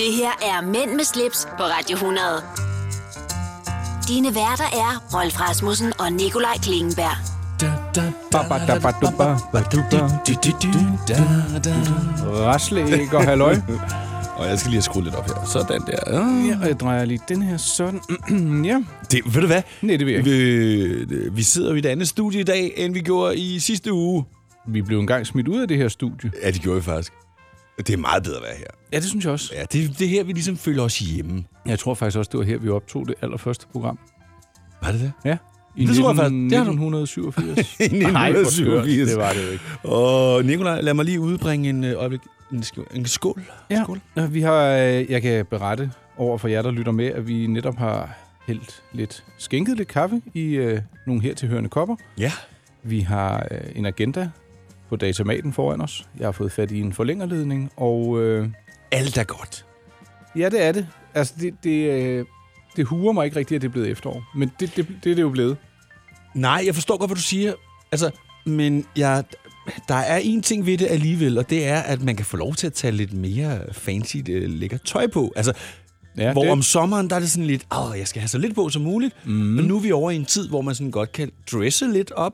Det her er Mænd med slips på Radio 100. Dine værter er Rolf Rasmussen og Nikolaj Klingenberg. Raslæg og halløj. Og jeg skal lige have skruet lidt op her. Sådan der. Ja, og jeg drejer lige den her sådan. ja, Det, ved du hvad? nej, det vil jeg. Vi, vi sidder i et andet studie i dag, end vi gjorde i sidste uge. Vi blev engang smidt ud af det her studie. Ja, det gjorde vi faktisk. Det er meget bedre at være her. Ja, det synes jeg også. Ja, det, det er her, vi ligesom føler os hjemme. Jeg tror faktisk også, det var her, vi optog det allerførste program. Var det det? Ja. I Det tror jeg faktisk. Det har du. 1987. I Nej, hvor skørt. 1987. det var det jo ikke. Og Nikolaj, lad mig lige udbringe en øh, øjeblik. En, skål. en skål. Ja, skål. vi har, øh, jeg kan berette over for jer, der lytter med, at vi netop har hældt lidt, skænket lidt kaffe i øh, nogle hertilhørende kopper. Ja. Vi har øh, en agenda på datamaten foran os. Jeg har fået fat i en forlængerledning, og øh, Alt er godt. ja, det er det. Altså, det, det, øh, det huer mig ikke rigtigt, at det er blevet efterår. Men det, det, det er det jo blevet. Nej, jeg forstår godt, hvad du siger. Altså, men jeg, der er en ting ved det alligevel, og det er, at man kan få lov til at tage lidt mere fancy, øh, lækker tøj på. Altså, Ja, ja, hvor det, om sommeren, der er det sådan lidt, åh, jeg skal have så lidt på som muligt. Mm. Men nu er vi over i en tid, hvor man sådan godt kan dresse lidt op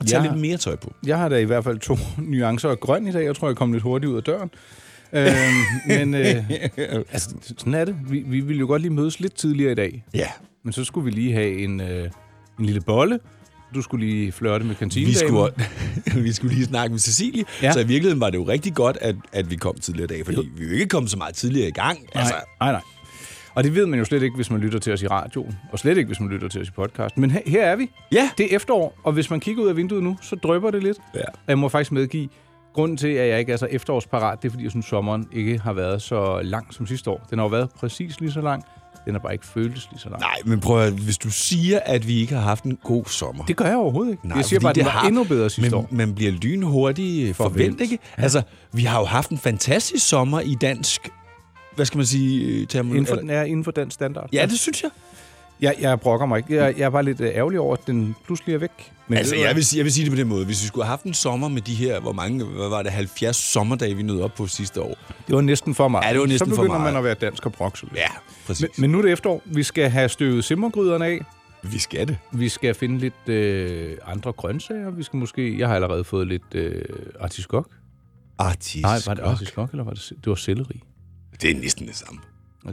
og tage Ja. lidt mere tøj på. Jeg har da i hvert fald to nuancer af grøn i dag. Jeg tror, jeg kom lidt hurtigt ud af døren. øhm, men øh, altså, sådan er det. Vi, vi ville jo godt lige mødes lidt tidligere i dag. Ja. Men så skulle vi lige have en, øh, en lille bolle. Du skulle lige flørte med Vi kantinedamen. skulle, vi skulle lige snakke med Cecilie, Ja. så i virkeligheden var det jo rigtig godt, at, at vi kom tidligere i dag, fordi vi er jo ikke kommet så meget tidligere i gang. Nej, Altså, nej, nej. Og det ved man jo slet ikke, hvis man lytter til os i radioen. Og slet ikke, hvis man lytter til os i podcast. Men her, her er vi. ja. Det er efterår, og hvis man kigger ud af vinduet nu, så drøber det lidt. Ja. Jeg må faktisk medgive, grunden til, at jeg ikke er så efterårsparat, det er, fordi jeg synes, sommeren ikke har været så lang som sidste år. Den har jo været præcis lige så lang. Den har bare ikke føltes lige så lang. Nej, men prøv at, hvis du siger, at vi ikke har haft en god sommer. Det gør jeg overhovedet ikke. Nej, jeg siger bare, at det var har- endnu bedre sidste men år. man bliver lynhurtigt forventet, ikke? Altså, vi har jo haft en fantastisk sommer i dansk, hvad skal man sige, øh, termo- Inden for, den er inden for den standard. Ja, det synes jeg. Jeg, jeg brokker mig ikke. Jeg, jeg er bare lidt øh, ærgerlig over, at den pludselig er væk. Men Altså, jeg vil, sige, jeg vil sige det på den måde. Hvis vi skulle have haft en sommer med de her, hvor mange, hvad var det, 70 sommerdage, vi nåede op på sidste år. Det var næsten for meget. Ja, det var næsten så for begynder meget. man at være dansk og lidt. Ja, præcis. Men, men nu er det efterår. Vi skal have støvet simmergryderne af. vi skal det. Vi skal finde lidt øh, andre grøntsager. Vi skal måske... Jeg har allerede fået lidt øh, artiskok. Artisk. Nej, var det artiskok, eller var det... Det var selleri. Det er næsten det samme.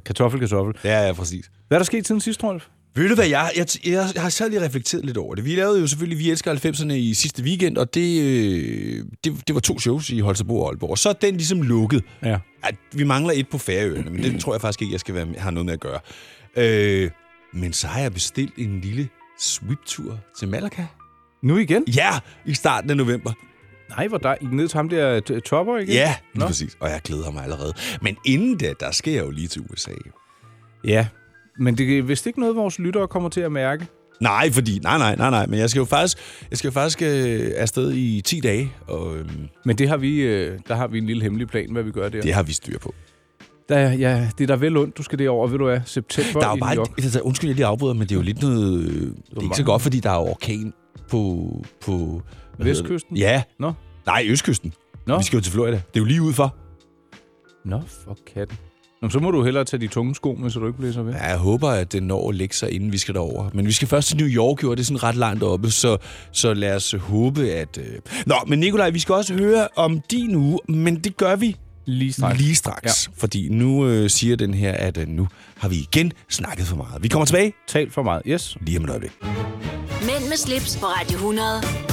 Kartoffel, kartoffel. Ja, ja, præcis. Hvad er der sket siden sidst, Rolf? Ved du hvad, jeg, jeg, jeg, jeg har selv lige reflekteret lidt over det. Vi lavede jo selvfølgelig Vi elsker 90'erne i sidste weekend, og det, øh, det, det var to shows i Holstebro og Aalborg. Og så er den ligesom lukket. Ja. At vi mangler et på Færøerne, men det tror jeg faktisk ikke, jeg skal være, har noget med at gøre. Øh, men så har jeg bestilt en lille sweep-tur til Malaga. Nu igen? Ja, i starten af november. Nej, hvor der... I ned til ham der topper igen? Ja, lige Nå. præcis. Og jeg glæder mig allerede. Men inden da, der skal jeg jo lige til USA. Ja. Men det er vist ikke noget, vores lyttere kommer til at mærke. Nej, fordi... Nej, nej, nej, nej. Men jeg skal jo faktisk, jeg skal jo faktisk øh, afsted i 10 dage, og øhm, Men det har vi, øh, der har vi en lille hemmelig plan, hvad vi gør der. det har vi styr på. Der, ja, det er der vel ondt, du skal derover, ved du hvad, september Der er jo i bare... New York. Altså, undskyld, jeg lige afbryder, men det er jo lidt noget... øh, Det er ikke så godt, fordi der er orkan på... på? Vestkysten? Ja. Nå. Nej, Østkysten. Nå. Vi skal jo til Florida. Det er jo lige udfor. Nå, for katten. Nå, så må du hellere tage de tunge sko med, så du ikke blæser ved. Ja, jeg håber, at det når at lægge sig, inden vi skal derover. Men vi skal først til New York, jo, og det er sådan ret langt oppe, så, så lad os håbe, at... Øh... Nå, men Nikolaj, vi skal også høre om din uge, men det gør vi Lige straks. lige straks. Ja. Fordi nu øh, siger den her, at øh, nu har vi igen snakket for meget. Vi kommer tilbage Tal for meget. Yes. lige om et øjeblik. Mænd med slips på Radio 100.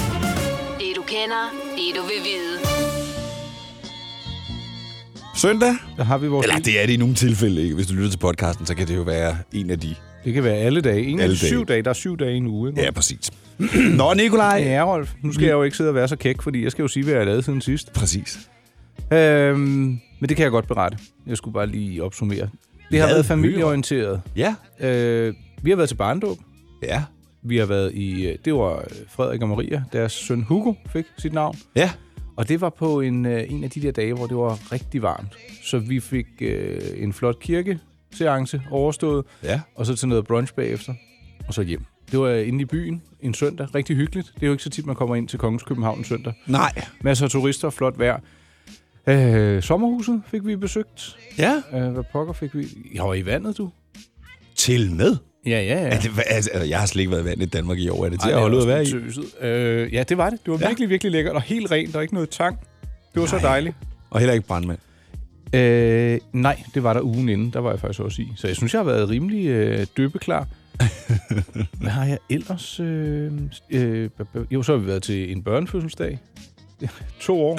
Kender, det du vil vide. Søndag? Der har vi vores... Eller det er det i nogle tilfælde, ikke? Hvis du lytter til podcasten, så kan det jo være en af de. Det kan være alle dage. Ingen af Alle syv dage. dage. Der er syv dage i en uge. Ikke? Ja, præcis. Nå, Nikolaj. Ja, Rolf. Nu skal jeg jo ikke sidde og være så kæk, fordi jeg skal jo sige, hvad jeg har lavet siden sidst. Præcis. Øhm, men det kan jeg godt berette. Jeg skulle bare lige opsummere. Det har været familieorienteret. Ja. Øh, vi har været til barndåb. Ja. Vi har været i... øh, Det var øh, Frederik og Maria. Deres søn Hugo fik sit navn. Ja. Og det var på en, øh, en af de der dage, hvor det var rigtig varmt. Så vi fik øh, en flot kirkeseance overstået, Ja. og så til noget brunch bagefter, og så hjem. Det var inde i byen en søndag. Rigtig hyggeligt. Det er jo ikke så tit, man kommer ind til Kongens København en søndag. Nej. Masser af turister, flot vejr. Øh, sommerhuset fik vi besøgt. Ja. Øh, hvad pokker fik vi? Jeg var i vandet, du. Til med? Ja, ja, ja. Er det, altså, jeg har slet ikke været vand i Danmark i år. Er det til Ej, at holde ud det at være i? Øh, ja, det var det. Det var Ja. virkelig, virkelig lækkert og helt rent. Der er ikke noget tang. Det var så dejligt. Og heller ikke brandmand. Øh, nej, det var der ugen inden. Der var jeg faktisk også i. Så jeg synes, jeg har været rimelig øh, døbeklar. Hvad har jeg ellers? Øh, øh, jo, så har vi været til en børnefødselsdag. to år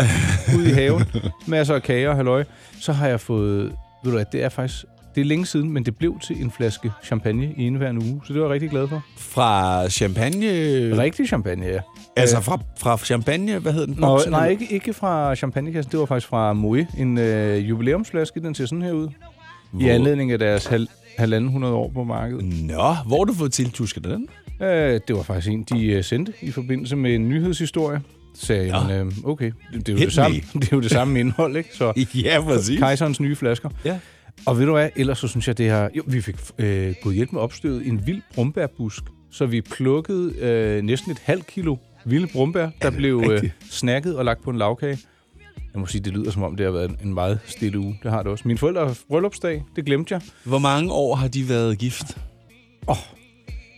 ude i haven. Masser af kager og halløj. Så har jeg fået... Ved du hvad, det er faktisk... Det er længe siden, men det blev til en flaske champagne i indeværende uge. Så det var jeg rigtig glad for. Fra champagne... Rigtig champagne, ja. Altså fra, fra champagne, hvad hedder den? Nå, nej, ikke, ikke fra champagnekassen. Det var faktisk fra Moe. En øh, jubilæumsflaske. Den ser sådan her ud. I Hvor- anledning af deres hal, halvanden hundrede år på markedet. Nå, hvor har du fået tiltusket den? Øh, det var faktisk en, de øh, sendte i forbindelse med en nyhedshistorie. Så sagde Nå. jamen, øh, okay, det, det, er jo Hit det, samme, me. det er jo det samme indhold, ikke? Så Ja, præcis. kejserens nye flasker. Ja. Og ved du hvad, ellers så synes jeg, det her... Jo, vi fik øh, gået hjælp med opstødet en vild brumbærbusk. Så vi plukkede øh, næsten et halvt kilo vilde brumbær, der blev øh, snakket og lagt på en lavkage. Jeg må sige, det lyder som om, det har været en meget stille uge. Det har det også. Mine forældre har bryllupsdag, det glemte jeg. Hvor mange år har de været gift?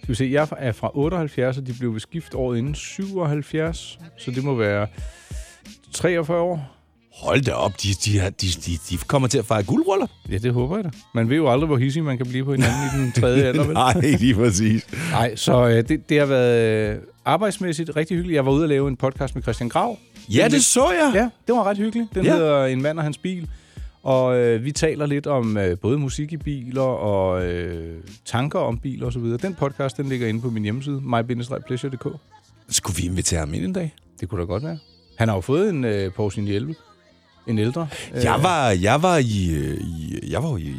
Skal vi se, jeg er fra 78, og de blev ved skift året inden 77. Så det må være 43 år. Hold da op, de, de, de, de, de kommer til at fejre guldruller. Ja, det håber jeg da. Man ved jo aldrig, hvor hissig man kan blive på hinanden i den tredje alder. Vel? Nej, lige præcis. Nej, så øh, det, det har været øh, arbejdsmæssigt rigtig hyggeligt. Jeg var ude og lave en podcast med Christian Grav. Ja, det så jeg. Ja, det var ret hyggeligt. Den Ja. hedder En mand og hans bil. Og øh, vi taler lidt om øh, både musik i biler og øh, tanker om biler osv. Den podcast, den ligger inde på min hjemmeside, my-pleasure.dk. Skulle vi invitere ham ind en dag? Det kunne da godt være. Han har jo fået en øh, Porsche 911. En ældre. Jeg var, jeg var i, øh, i, jeg var i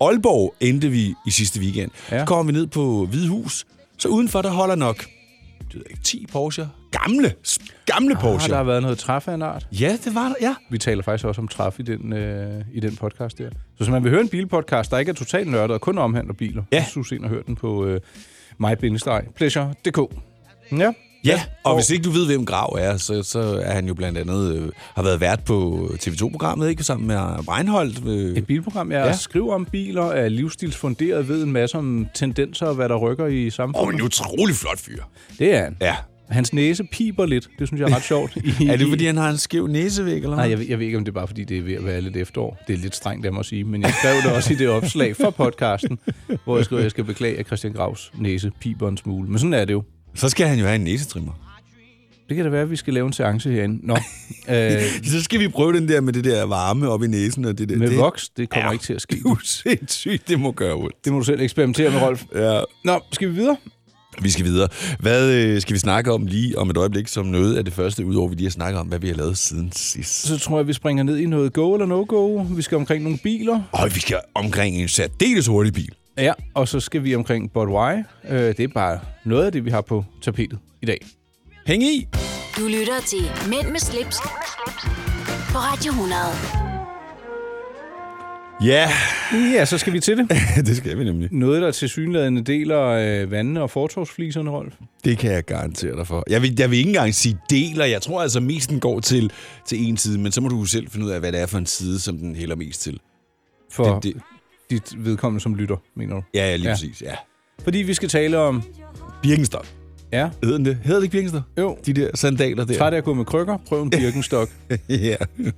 Aalborg, endte vi i sidste weekend. Ja. Så kommer vi ned på Hvide Hus. Så udenfor, der holder nok det ved jeg ikke, 10 Porsche. Gamle, gamle Ah, Porsche. der har været noget træf af en art. Ja, det var der, ja. Vi taler faktisk også om træf i den, øh, i den podcast der. Så hvis man vil høre en bilpodcast, der ikke er totalt nørdet og kun omhandler biler, Ja. så synes ind og hør den på øh, my-pleasure.dk. Ja. Ja, og hvis ikke du ved, hvem Grav er, så, så er han jo blandt andet, øh, har været vært på TV2-programmet, ikke? Sammen med Reinholdt. Øh. Et bilprogram, jeg Ja. ja. skriver om biler, er livsstilsfunderet, ved en masse om tendenser og hvad der rykker i Og samfundet. en utrolig flot fyr. Det er han. Ja. Hans næse piber lidt. Det synes jeg er ret sjovt. I, Er det, fordi han har en skæv næsevæg, eller Nej, jeg, ved- jeg ved ikke, om det er bare, fordi det er ved at være lidt efterår. Det er lidt strengt af mig at sige, men jeg skrev det også i det opslag for podcasten, hvor jeg skrev, at jeg skal beklage, at Christian Gravs næse piber en smule. Men sådan er det jo. Så skal han jo have en næsetrimmer. Det kan da være, at vi skal lave en seance herinde. Nå, øh, Så skal vi prøve den der med det der varme op i næsen. Og det der. med det, voks, det kommer Ja. ikke til at ske. Det er sindssygt, det må gøre ondt. Det må du selv eksperimentere med, Rolf. Ja. Nå, skal vi videre? Vi skal videre. Hvad øh, skal vi snakke om lige om et øjeblik, som noget af det første, udover vi lige har snakket om, hvad vi har lavet siden sidst? Så tror jeg, vi springer ned i noget go eller no-go. Vi skal omkring nogle biler. Og vi skal omkring en særdeles hurtig bil. Ja, og så skal vi omkring But Why. Øh, det er bare noget af det, vi har på tapetet i dag. Hæng i! Du lytter til Mænd med slips, på Radio 100. Ja, Ja, så skal vi til det. det skal vi nemlig. Noget, der til synlædende deler øh, vandene og fortovsfliserne, Rolf. Det kan jeg garantere dig for. Jeg vil, jeg vil ikke engang sige deler. Jeg tror altså, mest den går til, til en side, men så må du selv finde ud af, hvad det er for en side, som den hælder mest til. For det, det. Dit vedkommende som lytter, mener du? Ja, ja lige ja. Præcis. Ja. Fordi vi skal tale om... Birkenstock. Ja, Hedder det? Hedder det ikke Birkenstock? jo. De der sandaler der. Træt af at gå med krykker, prøv en Birkenstock. ja. ja,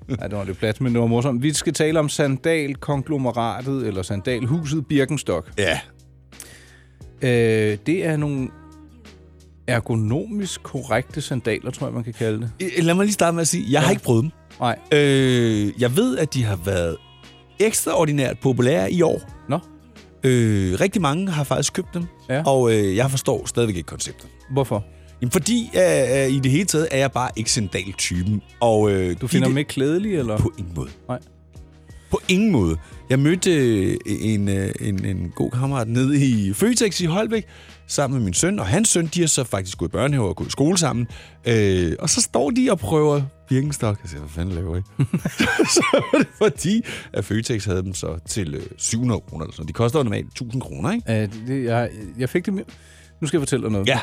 det var lidt plat, men det var morsomt. Vi skal tale om sandalkonglomeratet, eller sandalhuset Birkenstock. ja. Øh, det er nogle ergonomisk korrekte sandaler, tror jeg, man kan kalde det. Øh, Lad mig lige starte med at sige, jeg ja. har ikke prøvet dem. Nej. Øh, jeg ved, at de har været ekstraordinært populære i år. Nå, Øh, rigtig mange har faktisk købt dem, Ja. og øh, jeg forstår stadigvæk ikke konceptet. hvorfor? Jamen, fordi øh, øh, i det hele taget er jeg bare ikke sandaltypen. Og, øh, Du finder dem ikke klædelige, eller? På ingen måde. Nej. På ingen måde. Jeg mødte øh, en, øh, en, en god kammerat nede i Føtex i Holbæk, sammen med min søn og hans søn. De har så faktisk gået i børnehave og gået i skole sammen. Øh, og så står de og prøver Birkenstock. Jeg siger, hvad fanden laver I? så var det fordi, at Føtex havde dem så til øh, 700 kroner. Eller sådan. De koster jo normalt 1000 kroner, ikke? Øh, det, jeg, jeg fik det med. Nu skal jeg fortælle dig noget. Ja.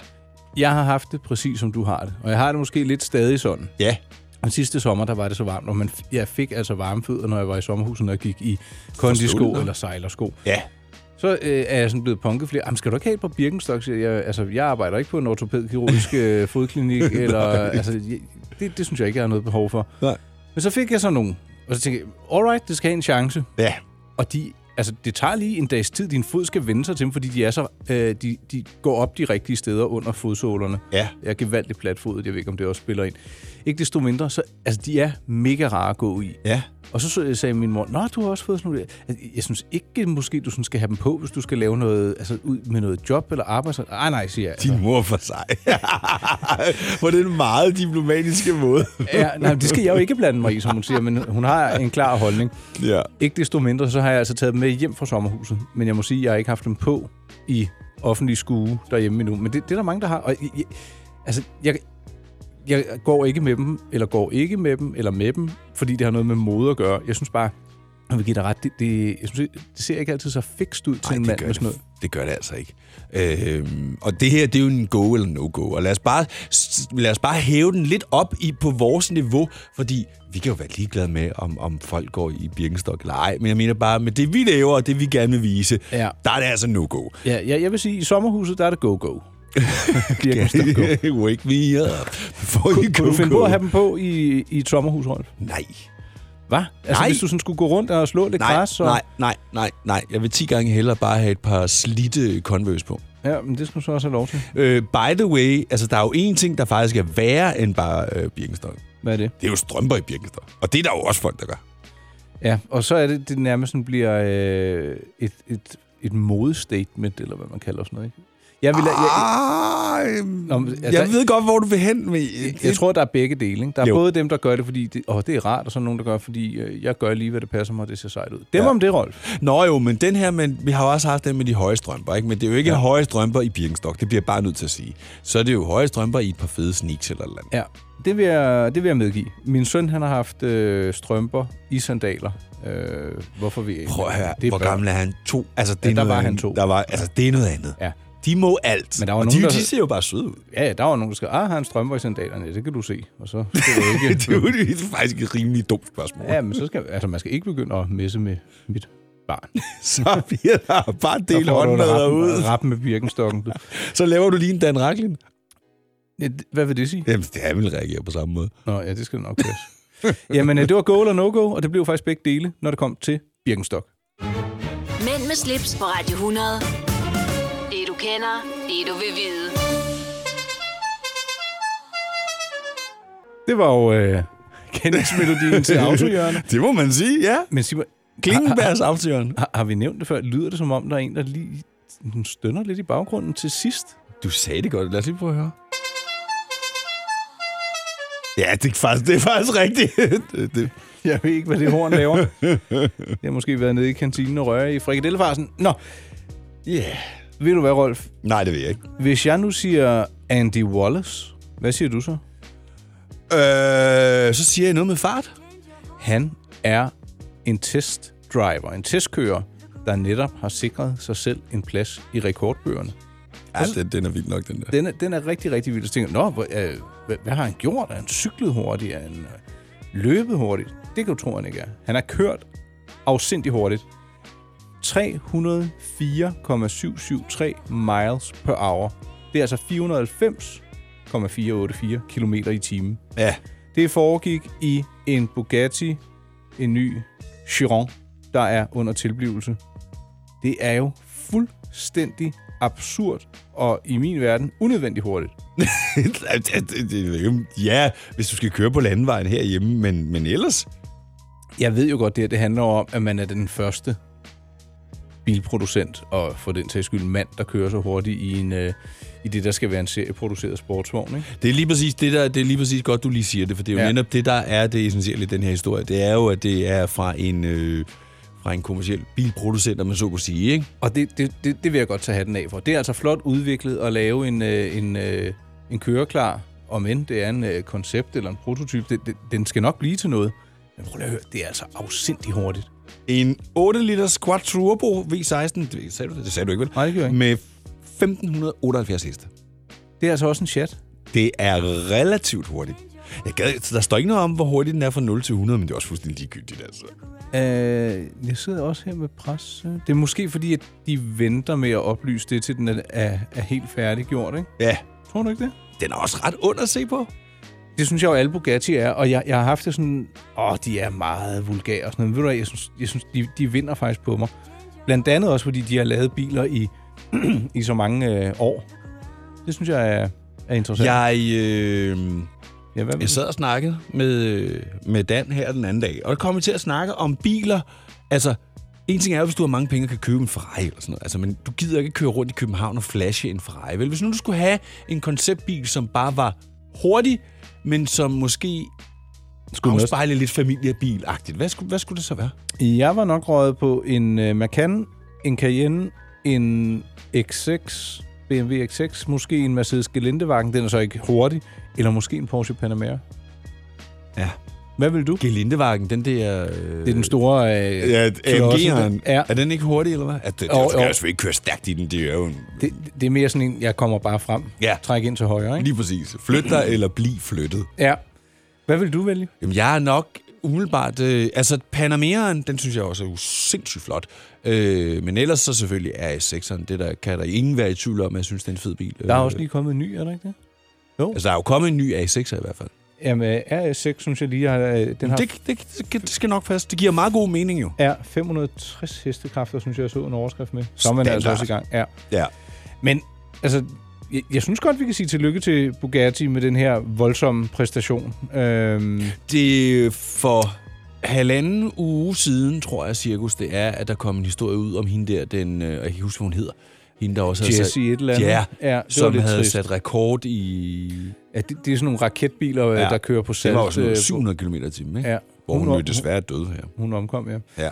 Jeg har haft det præcis som du har det. Og jeg har det måske lidt stadig sådan. Ja. Den sidste sommer, der var det så varmt, og man, jeg fik altså varme fødder, når jeg var i sommerhuset, når jeg gik i kondisko eller sejlersko. Ja. Så øh, er jeg sådan blevet punket flere. Jamen, skal du ikke have et par Birkenstock? siger Jeg, altså, jeg arbejder ikke på en ortopædkirurgisk øh, fodklinik, eller, altså, jeg, det, det synes jeg ikke, jeg har noget behov for. Nej. Men så fik jeg så nogle, og så tænkte jeg, alright, det skal have en chance. Ja. Og de, altså, det tager lige en dags tid, din fod skal vende sig til dem, fordi de, er så, øh, de, de går op de rigtige steder under fodsålerne. Ja. Jeg er gevaldigt platfodet, jeg ved ikke, om det også spiller ind. Ikke desto mindre, så altså, de er mega rare at gå i. Ja. Og så så- sagde min mor, Nå, du har også fået sådan nogle... Altså, Jeg synes ikke, måske du sådan skal have dem på, hvis du skal lave noget, altså ud med noget job eller arbejde. Ej, nej, siger jeg. Din mor for sig. På den meget diplomatiske måde. Ja, nej, det skal jeg jo ikke blande mig i, som hun siger, men hun har en klar holdning. ja. Ikke desto mindre, så har jeg altså taget dem med hjem fra sommerhuset. Men jeg må sige, at jeg har ikke haft dem på i offentlig skue derhjemme endnu. Men det, det er der mange, der har. Og jeg, jeg, altså, jeg, jeg går ikke med dem, eller går ikke med dem, eller med dem, fordi det har noget med mode at gøre. Jeg synes bare, jeg vil give dig ret, det, det, jeg synes, det, ser ikke altid så fikst ud til Ej, en det mand gør med sådan noget. det gør det altså ikke. Øhm, og det her, det er jo en go eller no-go. Og lad os, bare, lad os bare hæve den lidt op i på vores niveau, fordi vi kan jo være ligeglade med, om, om folk går i Birkenstock eller ej. Men jeg mener bare, med det vi laver, og det vi gerne vil vise, Ja. der er det altså no-go. Ja, jeg, jeg vil sige, i sommerhuset, der er det go-go. Wake me up Kunne go, du finde på at have dem på i, i et sommerhus, Rolf? Nej. Hvad? Altså, Nej. hvis du sådan skulle gå rundt og slå lidt Nej, græs? Og... nej, nej, nej, nej. Jeg vil 10 gange hellere bare have et par slidte Converse på. Ja, men det skal du så også have lov til. Øh, by the way, altså der er jo en ting, der faktisk er værre end bare øh, Birkenstock. Hvad er det? Det er jo strømper i Birkenstock. Og det er der jo også folk, der gør. Ja, og så er det, det nærmest sådan bliver øh, et, et, et modestatement, eller hvad man kalder sådan noget, ikke? Jeg, vil, jeg, jeg, Nå, altså- jeg ved godt, hvor du vil hen. Men, jeg, jeg tror, der er begge dele. Ikke? Der er Jo. både dem, der gør det, fordi det, åh, det er rart, og så nogen, der gør, fordi øh, jeg gør lige, hvad det passer mig, og det ser sejt ud. Dem Ja. om det, Rolf. Nå jo, men den her, men vi har jo også haft den med de høje strømper, ikke? Men det er jo ikke ja. Høje strømper i Birkenstock, det bliver jeg bare nødt til at sige. Så er det jo høje strømper i et par fede sneaks eller et eller andet. Ja, det vil jeg, det vil jeg medgive. Min søn, han har haft øh, strømper i sandaler. Øh, hvorfor vi Prøv at høre, det er hvor børn. gammel er han? To? Altså, det er Ja, der noget var han to. Der var, altså, det er noget andet. Ja. De må alt. Men der var og nogen, de, der- de ser jo bare søde ud. Ja, ja, der var nogen, der skrev, ah, har han strømper i sandalerne? Det kan du se. Og så du ikke... det er jo det er faktisk et rimelig dumt spørgsmål. Ja, men så skal, altså, man skal ikke begynde at messe med mit barn. Så bliver der bare får du håndmadder ud. Rap med birkenstokken. Så laver du lige en Dan Racklin. Ja, Hvad vil det sige? Jamen, det er vil reagere på samme måde. Nå, ja, det skal det nok passe. Jamen, øh, det var go eller no-go, og det blev faktisk begge dele, når det kom til Birkenstock. Mænd med slips på Radio 100. Kender, det du vil vide. Det var jo øh, kendingsmelodien til autohjørne. Det må man sige, ja. Men Simon, Klingenbergs aftyren. har, har vi nævnt det før? Lyder det som om, der er en, der lige stønner lidt i baggrunden til sidst? Du sagde det godt. Lad os lige prøve at høre. Ja, det er faktisk, det er faktisk rigtigt. det, det. Jeg ved ikke, hvad det horn laver. Det har måske været nede i kantinen og røre i frikadellefarsen. Nå, Yeah. Ved du hvad, Rolf? Nej, det ved jeg ikke. Hvis jeg nu siger Andy Wallace, hvad siger du så? Øh, så siger jeg noget med fart. Han er en testdriver, en testkører, der netop har sikret sig selv en plads i rekordbøgerne. Ja, den, den er vild nok, den der. Den er, den er rigtig, rigtig vild. Så tænker, Nå, hvor, øh, hvad, hvad har han gjort? Er han cyklet hurtigt? Er han øh, løbet hurtigt? Det kan du tro, han ikke er. Han har kørt afsindig hurtigt. 304,773 miles per hour. Det er altså 490,484 km i timen. Ja. Det foregik i en Bugatti, en ny Chiron, der er under tilblivelse. Det er jo fuldstændig absurd, og i min verden unødvendigt hurtigt. ja, hvis du skal køre på landevejen herhjemme, men, men ellers... Jeg ved jo godt, det her det handler om, at man er den første bilproducent, og for den sags skyld mand, der kører så hurtigt i, en, øh, i det, der skal være en serieproduceret sportsvogn. Ikke? Det er lige præcis det der, det er lige præcis godt, du lige siger det, for det er jo ja. Netop det, der er det essentielle i den her historie. Det er jo, at det er fra en, øh, fra en kommersiel bilproducent, om man så kunne sige, ikke? Og det, det, det, det vil jeg godt tage hatten af for. Det er altså flot udviklet at lave en, øh, en, øh, en køreklar, om end det er en øh, koncept eller en prototype. Det, det, den skal nok blive til noget. Men prøv at høre, det er altså afsindig hurtigt. En 8 liters Quad Turbo V16, det, sagde du det? Sagde du ikke, vel? Nej, det jeg ikke. Med 1578 heste. Det er altså også en chat. Det er relativt hurtigt. Jeg gad, der står ikke noget om, hvor hurtigt den er fra 0 til 100, men det er også fuldstændig ligegyldigt, altså. Øh, jeg sidder også her med pres. Det er måske fordi, at de venter med at oplyse det, til den er, er, er helt færdiggjort, ikke? Ja, Tror du ikke det? den er også ret ond at se på. Det synes jeg jo, alle Bugatti er, og jeg, jeg har haft det sådan, åh, de er meget vulgære og sådan noget. Men ved du hvad, jeg synes, jeg synes de, de vinder faktisk på mig. Blandt andet også, fordi de har lavet biler i, i så mange øh, år. Det synes jeg er, er interessant. Jeg, øh, ja, hvad jeg sad og snakkede med, med Dan her den anden dag, og der kom vi til at snakke om biler. Altså, en ting er jo, hvis du har mange penge og kan købe en Ferrari eller sådan noget. Altså, men du gider ikke køre rundt i København og flashe en Ferrari. Vel, hvis nu du skulle have en konceptbil, som bare var hurtig, men som måske skulle afspejle lidt familiebilagtigt. Hvad skulle, hvad skulle det så være? Jeg var nok røget på en uh, Macan, en Cayenne, en X6, BMW X6, måske en Mercedes Gelindewagen, den er så ikke hurtig, eller måske en Porsche Panamera. Ja. Hvad vil du? Gelindewagen, den der... Øh, Det er den store... Øh, Ja, AMG'eren. Ja. Er den ikke hurtig, eller hvad? At det, Jo, du skal jo. jo ikke køre stærkt i den. Det er jo en... det, det er mere sådan en, jeg kommer bare frem. Ja. Træk ind til højre, ikke? Lige præcis. Flyt dig eller bliv flyttet. Ja. Hvad vil du vælge? Jamen, jeg er nok umiddelbart... Øh, altså, Panameraen, den synes jeg også er jo sindssygt flot. Øh, men ellers så selvfølgelig er S6'eren, det der kan der ingen være i tvivl om, jeg synes, det er en fed bil. Der er Øh, også lige kommet en ny, er der ikke det? Altså, der er jo kommet en ny A6'er i hvert fald. Jamen, RS6 synes jeg lige har... øh, Den har Det, det, det, det skal nok passe. Det giver meget god mening jo. er 560 hestekræfter, synes jeg, jeg så en overskrift med. Så er man altså også i gang. Ja. Ja. Men altså, jeg, jeg synes godt, vi kan sige tillykke til Bugatti med den her voldsomme præstation. Øhm, Det for halvanden uge siden, tror jeg, cirkus, det er, at der kom en historie ud om hende der, den, øh, jeg kan ikke huske, hvad hun hedder. Hende, der også havde Jesse et eller andet. Ja, ja som havde trist. sat rekord i... Ja, det, det er sådan nogle raketbiler, ja. Ja. der kører på Det salt. var jo sådan øh, noget 700 km i timen, ikke? Ja. Hvor hun, Hun- jo desværre er død her. Hun omkom, ja. Ja.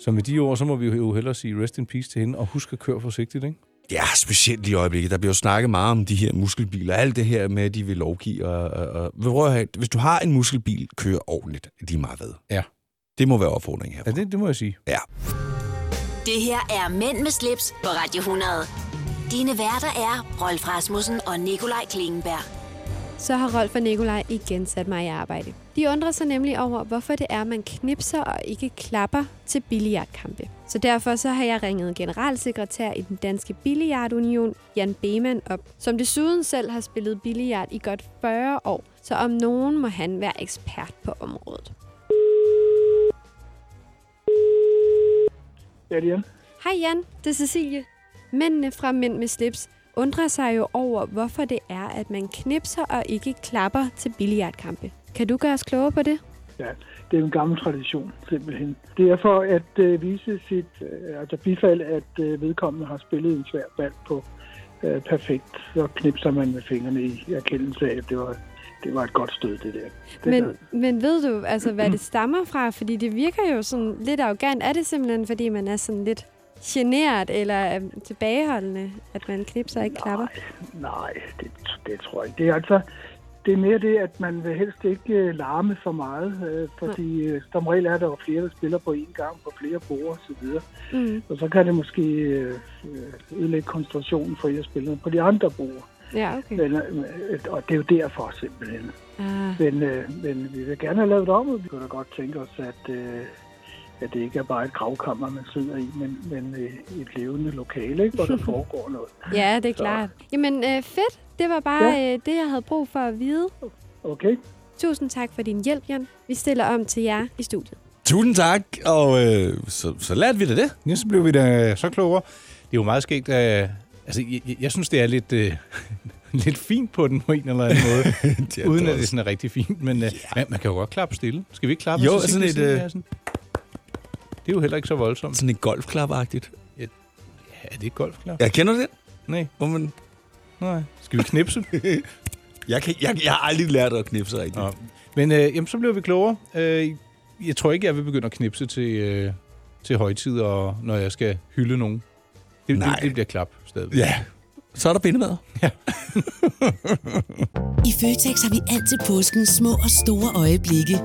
Så med de ord, så må vi jo hellere sige rest in peace til hende, og husk at køre forsigtigt, ikke? Ja, specielt i øjeblikket. Der bliver jo snakket meget om de her muskelbiler. Alt det her med, at de vil lovgive. Og, og, og, hvis du har en muskelbil, kør ordentligt. Lige meget hvad. Ja. Det må være opfordringen Ja, her. det, det må jeg sige. Ja. Det her er Mænd med slips på Radio 100. Dine værter er Rolf Rasmussen og Nikolaj Klingenberg. Så har Rolf og Nikolaj igen sat mig i arbejde. De undrer sig nemlig over, hvorfor det er, man knipser og ikke klapper til billiardkampe. Så derfor så har jeg ringet generalsekretær i den danske billiardunion, Jan Beman, op, som desuden selv har spillet billiard i godt 40 år. Så om nogen må han være ekspert på området. Ja, det er Hej Jan, det er Cecilie. Mændene fra Mænd med slips undrer sig jo over, hvorfor det er, at man knipser og ikke klapper til billiardkampe. Kan du gøre os klogere på det? Ja, det er en gammel tradition, simpelthen. Det er for at øh, vise sit øh, altså bifald, at øh, vedkommende har spillet en svær bald på øh, perfekt. Så knipser man med fingrene i erkendelse af, at det var, det var et godt stød, det der. Det Men, der. men ved du, altså, hvad det stammer fra? Fordi det virker jo sådan lidt arrogant. Er det simpelthen, fordi man er sådan lidt generet eller tilbageholdende, at man knipser og ikke klapper? Nej, det, det tror jeg ikke. Det er altså det er mere det, at man vil helst ikke øh, larme for meget, øh, fordi øh, som regel er der jo flere, der spiller på én gang på flere borde osv. Mm. Og så kan det måske øh, øh, ødelægge koncentrationen for jer spillere på de andre borde. Ja, okay. Men, øh, og det er jo derfor simpelthen. Ah, Men, øh, men vi vil gerne have lavet det om, og vi kunne da godt tænke os, at, øh, at det ikke er bare et gravkammer, man sidder i, men, men øh, et levende lokale, ikke, hvor der foregår noget. ja, det er klart. Jamen, øh, fedt. Det var bare ja. øh, det, jeg havde brug for at vide. Okay? Tusind tak for din hjælp, Jan. Vi stiller om til jer i studiet. Tusind tak, og øh, så, så lærte vi da det. Ja, så blev vi da så klogere. Det er jo meget skægt. Uh, altså, jeg, jeg- jeg synes, det er lidt, uh, lidt fint på den på en eller anden måde. Det er uden det at det sådan er rigtig fint. Men uh, man, man kan jo godt klappe stille. Skal vi ikke klappe? Jo, så sådan et, siger øh, sådan? Det er jo heller ikke så voldsomt. Sådan et golfklapagtigt. Ja, er det et golfklap? Jeg kender det. Nej, Hvor man, nej. Skal vi knipse? jeg, kan, jeg, jeg har aldrig lært at knipse rigtigt. Nå. Men øh, jamen, så bliver vi klogere. Øh, jeg tror ikke, jeg vil begynde at knipse til, øh, til højtid, og når jeg skal hylde nogen. Det, det, Nej. det bliver klap stadigvæk. Ja. Så er der bindemad. I Føtex har vi altid påskens små og store øjeblikke.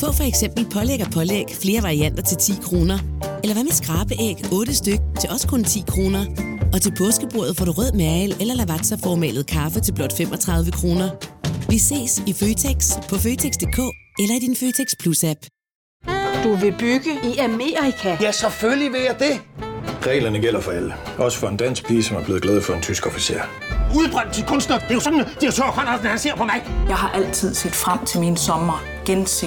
Få for eksempel pålæg og pålæg flere varianter til 10 kroner. Eller hvad med skrabeæg 8 styk til også kun 10 kroner. Og til påskebordet får du rød mal eller lavatserformalet kaffe til blot 35 kroner. Vi ses i Føtex på Føtex.dk eller i din Føtex Plus-app. Du vil bygge i Amerika? Ja, selvfølgelig vil jeg det. Reglerne gælder for alle. Også for en dansk pige, som er blevet glad for en tysk officer. Udbrændt til kunstner. Det er jo sådan, at direktør Conradsen, han ser på mig. Jeg har altid set frem til min sommer. Gense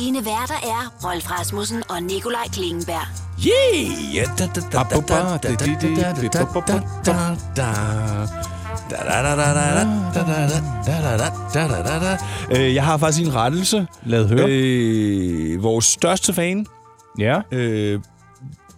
Dine værter er Rolf Rasmussen og Nikolaj Klingenberg. Yeah! Jeg har faktisk en rettelse. Lad høre. Øh, vores største fan. Ja. Øh,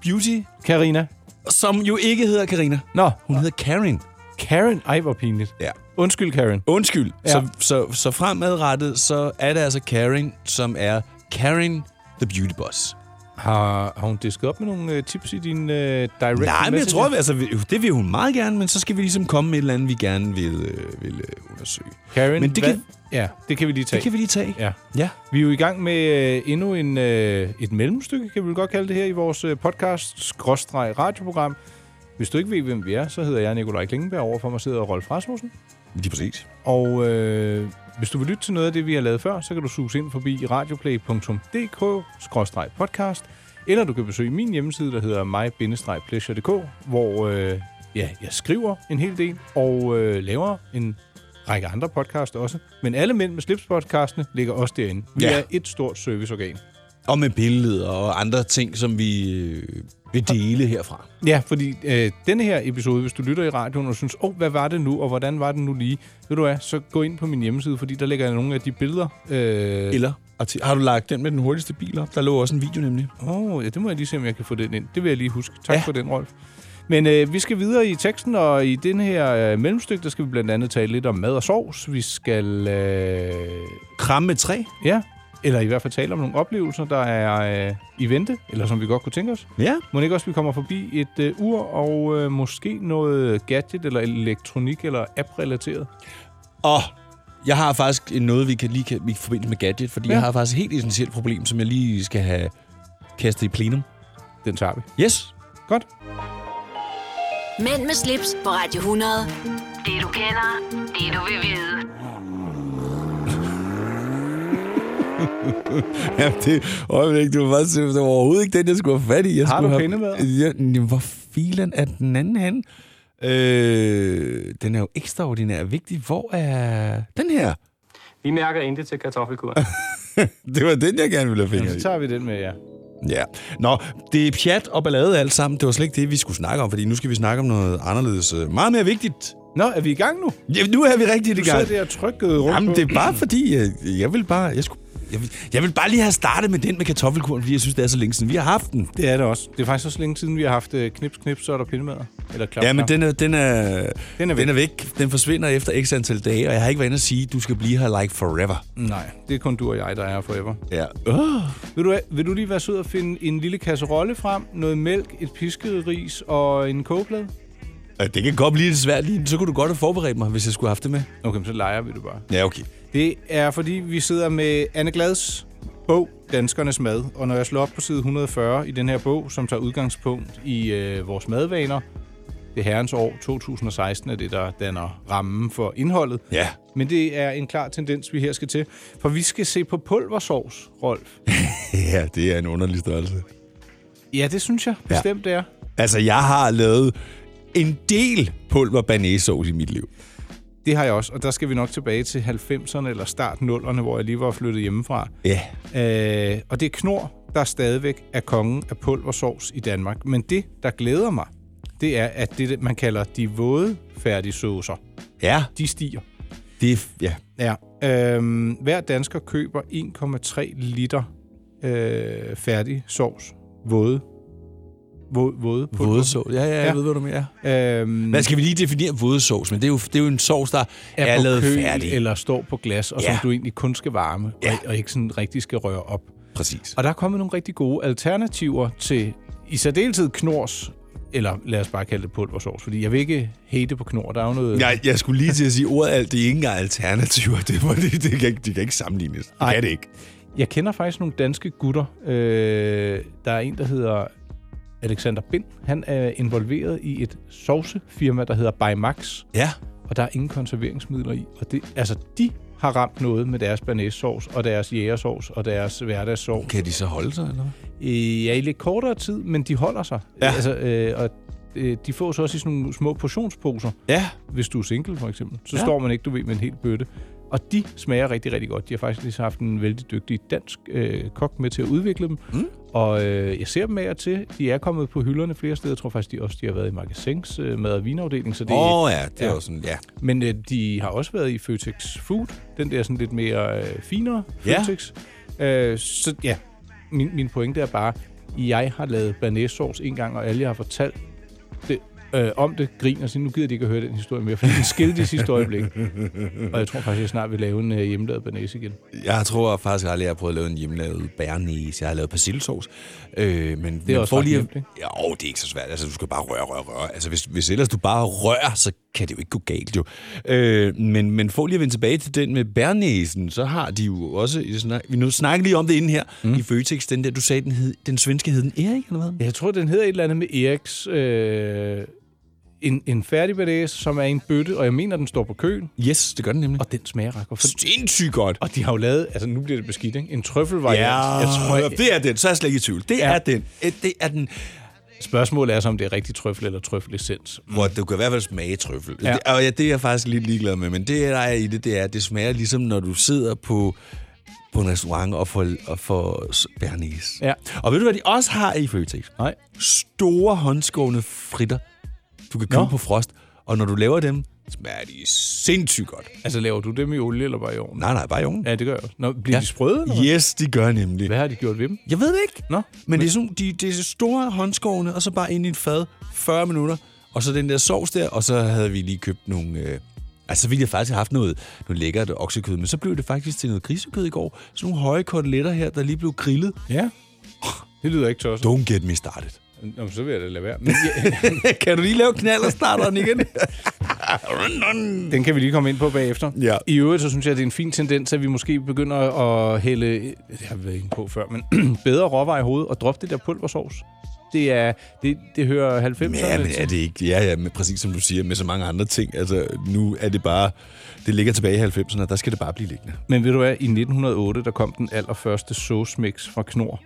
Beauty. Karina. Som jo ikke hedder Karina. Nå. Hun hedder Karin. Karen? Ej, hvor pinligt. Ja. Undskyld, Karen. Undskyld. Ja. Så, så, så fremadrettet, så er det altså Karen, som er Karen the Beauty Boss. Har, har hun disket op med nogle øh, tips i din øh, direct Nej, men jeg tror, altså, det vil hun meget gerne, men så skal vi ligesom komme med et eller andet, vi gerne vil, øh, vil øh, undersøge. Karen, Men det hvad- kan- Ja, det kan vi lige tage. Det kan vi lige tage. Ja. Ja. Vi er jo i gang med øh, endnu en, øh, et mellemstykke, kan vi vel godt kalde det her, i vores øh, podcast-radioprogram. Hvis du ikke ved, hvem vi er, så hedder jeg Nikolaj Klingenberg. Overfor mig sidder Rolf Rasmussen. Lige præcis. Og øh, hvis du vil lytte til noget af det, vi har lavet før, så kan du suge ind forbi radioplay.dk-podcast, eller du kan besøge min hjemmeside, der hedder mig-pleasure.dk, hvor øh, ja, jeg skriver en hel del og øh, laver en række andre podcast også. Men alle mænd med slips-podcastene ligger også derinde. Vi Ja. er et stort serviceorgan. Og med billeder og andre ting, som vi øh, vil dele herfra. Ja, fordi øh, denne her episode, hvis du lytter i radioen og synes, åh, oh, hvad var det nu, og hvordan var det nu lige, ved du hvad, så gå ind på min hjemmeside, fordi der ligger nogle af de billeder. Øh, Eller har du lagt den med den hurtigste bil op? Der lå også en video nemlig. Åh, oh, ja, det må jeg lige se, om jeg kan få den ind. Det vil jeg lige huske. Tak ja. for den, Rolf. Men øh, vi skal videre i teksten, og i den her øh, mellemstykke, der skal vi blandt andet tale lidt om mad og sovs. Vi skal... Øh, Kramme med træ. ja, eller i hvert fald tale om nogle oplevelser, der er øh, i vente, eller som vi godt kunne tænke os. Ja. Må det ikke også, vi kommer forbi et øh, ur og øh, måske noget gadget eller elektronik eller app-relateret? Og jeg har faktisk noget, vi kan lige kan, vi kan forbinde med gadget, fordi. Ja. jeg har faktisk et helt essentielt problem, som jeg lige skal have kastet i plenum. Den tager vi. Yes. Godt. Mænd med slips på Radio 100. Det du kender, det du vil vide. Ja, det øjeblik, du var bare det var overhovedet ikke den, jeg skulle have fat i. Jeg Har du have, pindemad? Ja, jamen, hvor filen er den anden hen? Øh, den er jo ekstraordinær vigtig. Hvor er den her? Vi mærker intet til kartoffelkuren. Det var den, jeg gerne ville have fingre i. så tager vi den med, ja. Ja. Nå, det er pjat og ballade alt sammen. Det var slet ikke det, vi skulle snakke om, fordi nu skal vi snakke om noget anderledes. øh, Meget mere vigtigt. Nå, er vi i gang nu? Ja, nu er vi rigtig i Du gang. sidder der og trykkede rundt Jamen, på. det er bare fordi, jeg, jeg vil bare... Jeg, skulle, jeg, vil, jeg vil bare lige have startet med den med kartoffelkuren, fordi jeg synes, det er så længe siden. Vi har haft den. Det er det også. Det er faktisk også længe siden, vi har haft øh, knips, knips, så er der pindemader. Eller klap, Ja, men den er, den er, Den er væk. den er væk. Den forsvinder efter x antal dage, og jeg har ikke været inde at sige, du skal blive her like forever. Nej, det er kun du og jeg, der er her forever. Ja. Uh. Vil du, vil du lige være sød og finde en lille kasserolle frem, noget mælk, et pisket ris og en kogeplade? Det kan godt blive lidt svært lige. Så kunne du godt have forberedt mig, hvis jeg skulle have haft det med. Okay, men så leger vi det bare. Ja, okay. Det er, fordi vi sidder med Anne Glads bog, Danskernes Mad. Og når jeg slår op på side 140 i den her bog, som tager udgangspunkt i øh, vores madvaner, det herrens år 2016 er det, der danner rammen for indholdet. Ja. Men det er en klar tendens, vi her skal til. For vi skal se på pulversovs, Rolf. Ja, det er en underlig størrelse. Ja, det synes jeg bestemt det er. Altså, jeg har lavet en del pulver i mit liv. Det har jeg også, og der skal vi nok tilbage til 90'erne eller start 0'erne, hvor jeg lige var flyttet hjemmefra. Ja. Øh, og det er Knor, der stadigvæk er kongen af pulversovs i Danmark. Men det, der glæder mig, det er, at det, man kalder de våde færdigsaucer, Ja. de stiger. Det ja. Ja. Øhm, hver dansker køber 1,3 liter øh, færdig sovs. Våde. Våde, våde, pulver. Vådesovs. Ja, ja, jeg ved, hvad du mener. Øhm, Men skal vi lige definere vådesovs? Men det er jo, det er jo en sovs, der er, er, lavet køl færdig. eller står på glas, og Ja. som du egentlig kun skal varme, Ja. og, og ikke sådan rigtig skal røre op. Præcis. Og der er kommet nogle rigtig gode alternativer til i særdeleshed knors, eller lad os bare kalde det pulversovs, fordi jeg vil ikke hate på knor. Der er jo noget... Jeg, jeg skulle lige til at sige, ordet alt, det er ikke engang alternativer. Det, var det, det, kan, ikke- det kan ikke sammenlignes. Det Ej. kan det ikke. Jeg kender faktisk nogle danske gutter. Øh, der er en, der hedder Alexander Bind. Han er involveret i et sovsefirma, der hedder By Max. Ja. Og der er ingen konserveringsmidler i. Og det, altså, de har ramt noget med deres banæssovs, og deres jægersovs, og deres hverdagssovs. Kan de så holde sig, eller? Øh, ja, i lidt kortere tid, men de holder sig. Ja. Altså, øh, og øh, de får så også i sådan nogle små portionsposer. Ja. Hvis du er single, for eksempel. Så ja. står man ikke, du ved, med en hel bøtte. Og de smager rigtig, rigtig godt. De har faktisk lige haft en vældig dygtig dansk øh, kok med til at udvikle dem. Mm. Og øh, jeg ser dem af og til. De er kommet på hylderne flere steder. Jeg tror faktisk, de også de har været i Magasins øh, mad- og vinafdeling. Åh ja, det er jo sådan, ja. Men øh, de har også været i Føtex Food. Den der sådan lidt mere øh, finere Ja. Føtex. Øh, så ja, min, min pointe er bare, jeg har lavet banæssauce en gang, og alle jeg har fortalt øh, om det, griner, så nu gider de ikke at høre den historie mere, fordi den skilte i sidste øjeblik. Og jeg tror faktisk, jeg snart vil lave en øh, hjemmelavet banæs igen. Jeg tror faktisk aldrig, jeg har prøvet at lave en hjemmelavet bærnæs. Jeg har lavet persillesauce. Øh, men Det er men også for lige, nemt, ikke? Ja, åh, det er ikke så svært. Altså, du skal bare røre, røre, røre. Altså, hvis, hvis ellers du bare rører, så kan det jo ikke gå galt, jo. Øh, men, men for lige at vende tilbage til den med bærnæsen, så har de jo også... Vi nu snakker lige om det inden her mm. i Føtex. Den der, du sagde, den, hed, den svenske hed den Erik, eller hvad? Jeg tror, den hedder et eller andet med Eriks... Øh, en, en færdig banæs, som er en bøtte, og jeg mener, den står på køen. Yes, det gør den nemlig. Og den smager ret godt. For, Sindssygt godt. og de har jo lavet, altså nu bliver det beskidt, ikke? En trøffelvariant. Ja, jeg tror, jeg, det er den. Så er jeg slet ikke i tvivl. Det Ja. er den. Øh, Det er den. Spørgsmålet er så, om det er rigtig trøffel eller trøffelessens. Hvor du kan i hvert fald smage trøffel. Ja. Det, og ja, det er jeg faktisk lidt ligeglad med. Men det, der er i det, det er, at det smager ligesom, når du sidder på, på en restaurant og får, og får s- bernæs. Ja. Og ved du, hvad de også har i Føtex? Nej. Store håndskående fritter. Du kan købe Nå. på frost. Og når du laver dem, smager de sindssygt godt. Altså, laver du dem i olie eller bare i ovnen? Nej, nej, bare i ovnen. Ja, det gør jeg også. Nå, bliver ja. de sprøde? Eller hvad? Yes, de gør nemlig. Hvad har de gjort ved dem? Jeg ved det ikke. Nå, Men det er, sådan, de, det er store håndskårene, og så bare ind i et fad, 40 minutter, og så den der sovs der, og så havde vi lige købt nogle... Øh, altså, så ville jeg faktisk have haft noget, noget lækkert oksekød, men så blev det faktisk til noget grisekød i går. Sådan nogle høje koteletter her, der lige blev grillet. Ja. Det lyder ikke tosset. Don't get me started. Nå, så vil jeg da lade være. Men, kan du lige lave knald og starteren igen? Den kan vi lige komme ind på bagefter. Ja. I øvrigt, så synes jeg, at det er en fin tendens, at vi måske begynder at hælde, det har vi været inde på før, men bedre råvarer i hovedet og droppe det der pulversovs. Det, er, det, det hører 90'erne Ja, men er det ikke? Ja, ja, men præcis som du siger, med så mange andre ting. Altså, nu er det bare... Det ligger tilbage i 90'erne, og der skal det bare blive liggende. Men ved du hvad, i 1908, der kom den allerførste sauce mix fra Knor.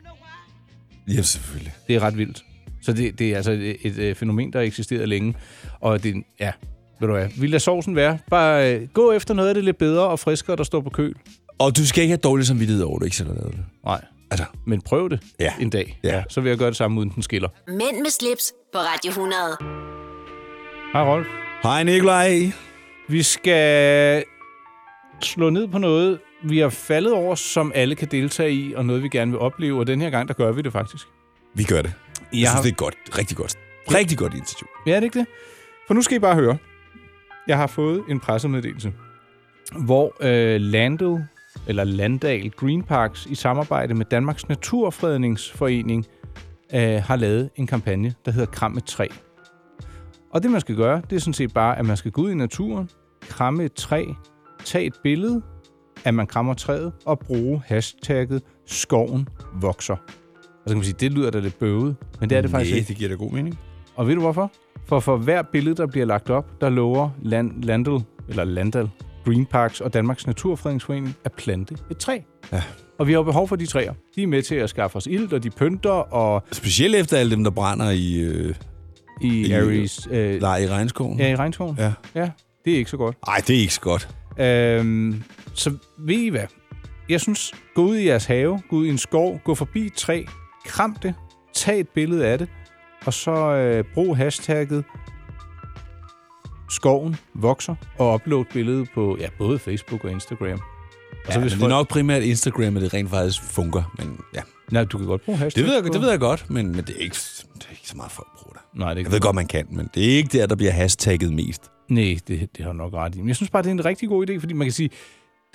Ja, selvfølgelig. Det er ret vildt. Så det, det er altså et, et, et fænomen, der har eksisteret længe. Og det, ja, ved du hvad, vil lade sovsen være. Bare øh, gå efter noget af det lidt bedre og friskere, der står på køl. Og du skal ikke have dårlig samvittighed over, at du ikke selv har lavet det. Nej. Altså. Men prøv det Ja. en dag. Ja. Så vil jeg gøre det samme, uden den skiller. Mænd med slips på Radio 100. Hej Rolf. Hej Nikolaj. Vi skal slå ned på noget, vi har faldet over, som alle kan deltage i, og noget, vi gerne vil opleve. Og den her gang, der gør vi det faktisk. Vi gør det. Jeg, Jeg synes, det er godt. Rigtig godt. Rigtig godt initiativ. Ja, er det ikke det? For nu skal I bare høre. Jeg har fået en pressemeddelelse, hvor øh, Landel, eller Landal Green Parks i samarbejde med Danmarks Naturfredningsforening øh, har lavet en kampagne, der hedder Kram et træ. Og det, man skal gøre, det er sådan set bare, at man skal gå ud i naturen, kramme et træ, tage et billede, at man krammer træet, og bruge hashtagget skoven vokser. Og så kan man sige, det lyder da lidt bøvet, men det er det faktisk Nej, ikke. det giver da god mening. Og ved du hvorfor? For for hver billede, der bliver lagt op, der lover Land, Landel, eller Landal, Green Parks og Danmarks Naturfredningsforening at plante et træ. Ja. Og vi har behov for de træer. De er med til at skaffe os ilt, og de pynter, og Specielt efter alle dem, der brænder i... Øh, i, I- Aries... Øh, nej, i regnskoven. ja, i regnskoven. Ja. ja. Det er ikke så godt. Ej, det er ikke så godt. Øhm, så ved I hvad? Jeg synes, gå ud i jeres have, gå ud i en skov, gå forbi et træ, kram det, tag et billede af det, og så øh, brug hashtagget skoven vokser og uploade billedet på ja, både Facebook og Instagram. Og så ja, hvis det er nok primært Instagram, at det rent faktisk funker, men ja. Nej, du kan godt bruge hashtag. Det ved jeg, det ved jeg godt, men, men det, er ikke, det er ikke så meget folk bruger det. Nej, det jeg ved godt, man kan, men det er ikke der, der bliver hashtagget mest. Nej, det, det har nok ret i. Men jeg synes bare, det er en rigtig god idé, fordi man kan sige,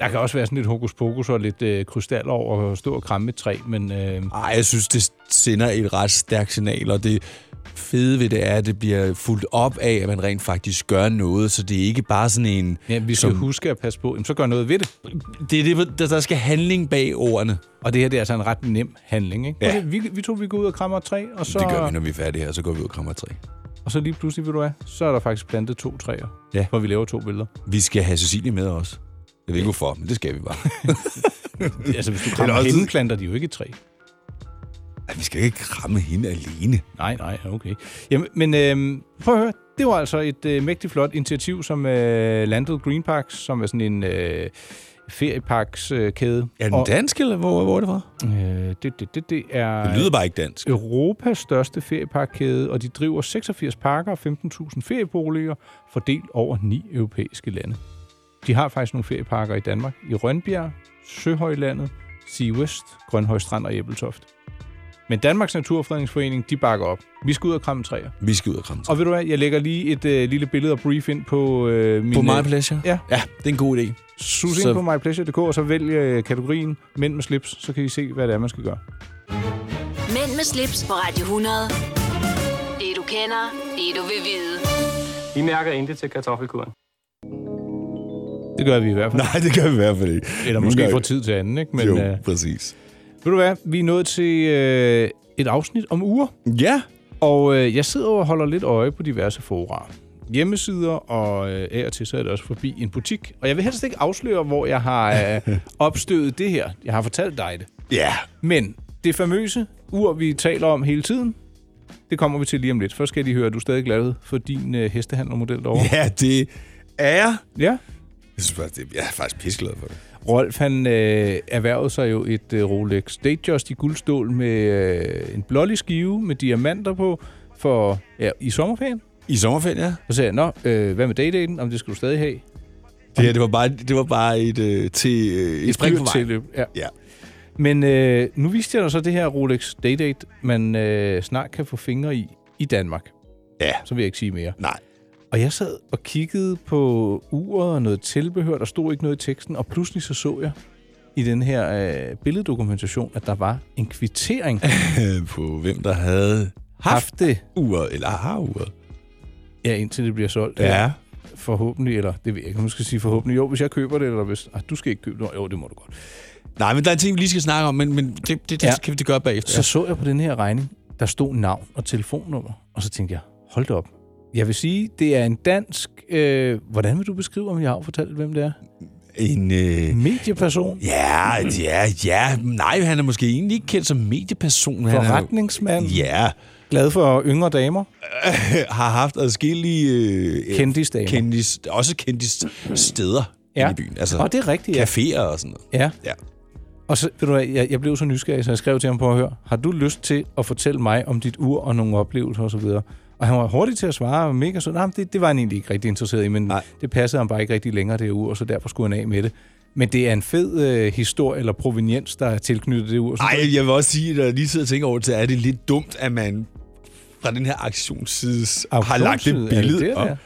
der kan også være sådan lidt hokus pokus og lidt øh, krystal over at stå og kramme et træ, men... Øh... Ej, jeg synes, det sender et ret stærkt signal, og det fede ved det er, at det bliver fuldt op af, at man rent faktisk gør noget, så det er ikke bare sådan en... Ja, vi skal som... huske at passe på, jamen, så gør noget ved det. Det er det, der, der skal handling bag ordene. Og det her det er altså en ret nem handling, ikke? Ja. Okay, vi, vi to vi går ud og krammer et træ, og så... Det gør vi, når vi er færdige her, så går vi ud og krammer et træ. Og så lige pludselig, ved du hvad, så er der faktisk plantet to træer, ja. hvor vi laver to billeder. Vi skal have Cecilie med os. Jeg ved ikke hvorfor, men det skal vi bare. altså, hvis du krammer også... hende, planter de jo ikke et træ. Ej, vi skal ikke kramme hende alene. Nej, nej, okay. Jamen, men øh, prøv at høre, det var altså et øh, mægtigt flot initiativ, som øh, landede Green Parks, som er sådan en øh, ferieparkskæde. Er den dansk, eller hvor, hvor er det fra? Øh, det, det, det, det er... Det lyder bare ikke dansk. Europas største ferieparkkæde, og de driver 86 parker og 15.000 ferieboliger, fordelt over ni europæiske lande. De har faktisk nogle ferieparker i Danmark. I Rønbjerg, Søhøjlandet, Sea West, Grønhøj Strand og Æbeltoft. Men Danmarks Naturfredningsforening, de bakker op. Vi skal ud og kramme træer. Vi skal ud og kramme træer. Og ved du hvad, jeg lægger lige et øh, lille billede og brief ind på øh, min... På My Pleasure? Ja. Ja, det er en god idé. Sus ind på mypleasure.dk, og så vælg øh, kategorien Mænd med slips, så kan I se, hvad det er, man skal gøre. Mænd med slips på Radio 100. Det du kender, det du vil vide. Vi mærker intet til kartoffelkuren. Det gør vi i hvert fald. Nej, det gør vi i hvert fald ikke. Eller måske fra tid til anden, ikke? Men, jo, øh, præcis. Ved du hvad, vi er nået til øh, et afsnit om uger. Ja. Og øh, jeg sidder og holder lidt øje på diverse fora. Hjemmesider, og øh, af og til så er det også forbi en butik. Og jeg vil helst ikke afsløre, hvor jeg har øh, opstøvet det her. Jeg har fortalt dig det. Ja. Yeah. Men det famøse ur, vi taler om hele tiden, det kommer vi til lige om lidt. Først skal lige høre, at du er stadig glad for din øh, hestehandlermodel derovre. Ja, det er jeg. Ja. Jeg synes faktisk, det, jeg er faktisk pisseglad for det. Rolf, han øh, erhvervede sig jo et øh, Rolex Datejust i guldstål med øh, en blålig skive med diamanter på for ja, i sommerferien. I sommerferien, ja. Så sagde jeg, nå, øh, hvad med daydaten? Om det skal du stadig have? Det her, det var bare, det var bare et, øh, til, øh, et, et spring på til, ja. ja. Men øh, nu viste jeg dig så det her Rolex Daydate, man øh, snart kan få fingre i i Danmark. Ja. Så vil jeg ikke sige mere. Nej. Og jeg sad og kiggede på uret og noget tilbehør, der stod ikke noget i teksten, og pludselig så så jeg i den her øh, billeddokumentation, at der var en kvittering. på hvem der havde haft det uret, eller har uret. Ja, indtil det bliver solgt. Ja. Forhåbentlig, eller det ved jeg ikke, om du skal sige forhåbentlig. Jo, hvis jeg køber det, eller hvis... Ah, du skal ikke købe det. Jo, det må du godt. Nej, men der er en ting, vi lige skal snakke om, men, men det, det, det ja. kan vi det gøre bagefter. Så så jeg på den her regning, der stod navn og telefonnummer, og så tænkte jeg, hold da op. Jeg vil sige, det er en dansk... Øh, hvordan vil du beskrive, om jeg har fortalt, hvem det er? En... Øh, medieperson? Ja, ja, ja. Nej, han er måske egentlig ikke kendt som medieperson. Forretningsmand? Han er, ja. Glad for yngre damer? har haft adskillige... Øh, kendisdamer. Kendis, også kendis steder ja. i byen. Altså, og det er rigtigt, ja. Caféer og sådan noget. Ja. ja. Og så, ved du hvad, jeg, jeg blev så nysgerrig, så jeg skrev til ham på at høre, har du lyst til at fortælle mig om dit ur og nogle oplevelser osv.? Og han var hurtig til at svare, og mega så, nej, det, det var han egentlig ikke rigtig interesseret i, men Nej. det passede ham bare ikke rigtig længere det ur, så derfor skulle han af med det. Men det er en fed øh, historie eller proveniens, der er tilknyttet det ur. Nej, jeg vil også sige, at jeg lige sidder og tænker over det, så er det lidt dumt, at man fra den her aktionsside har lagt et billede det, det, op.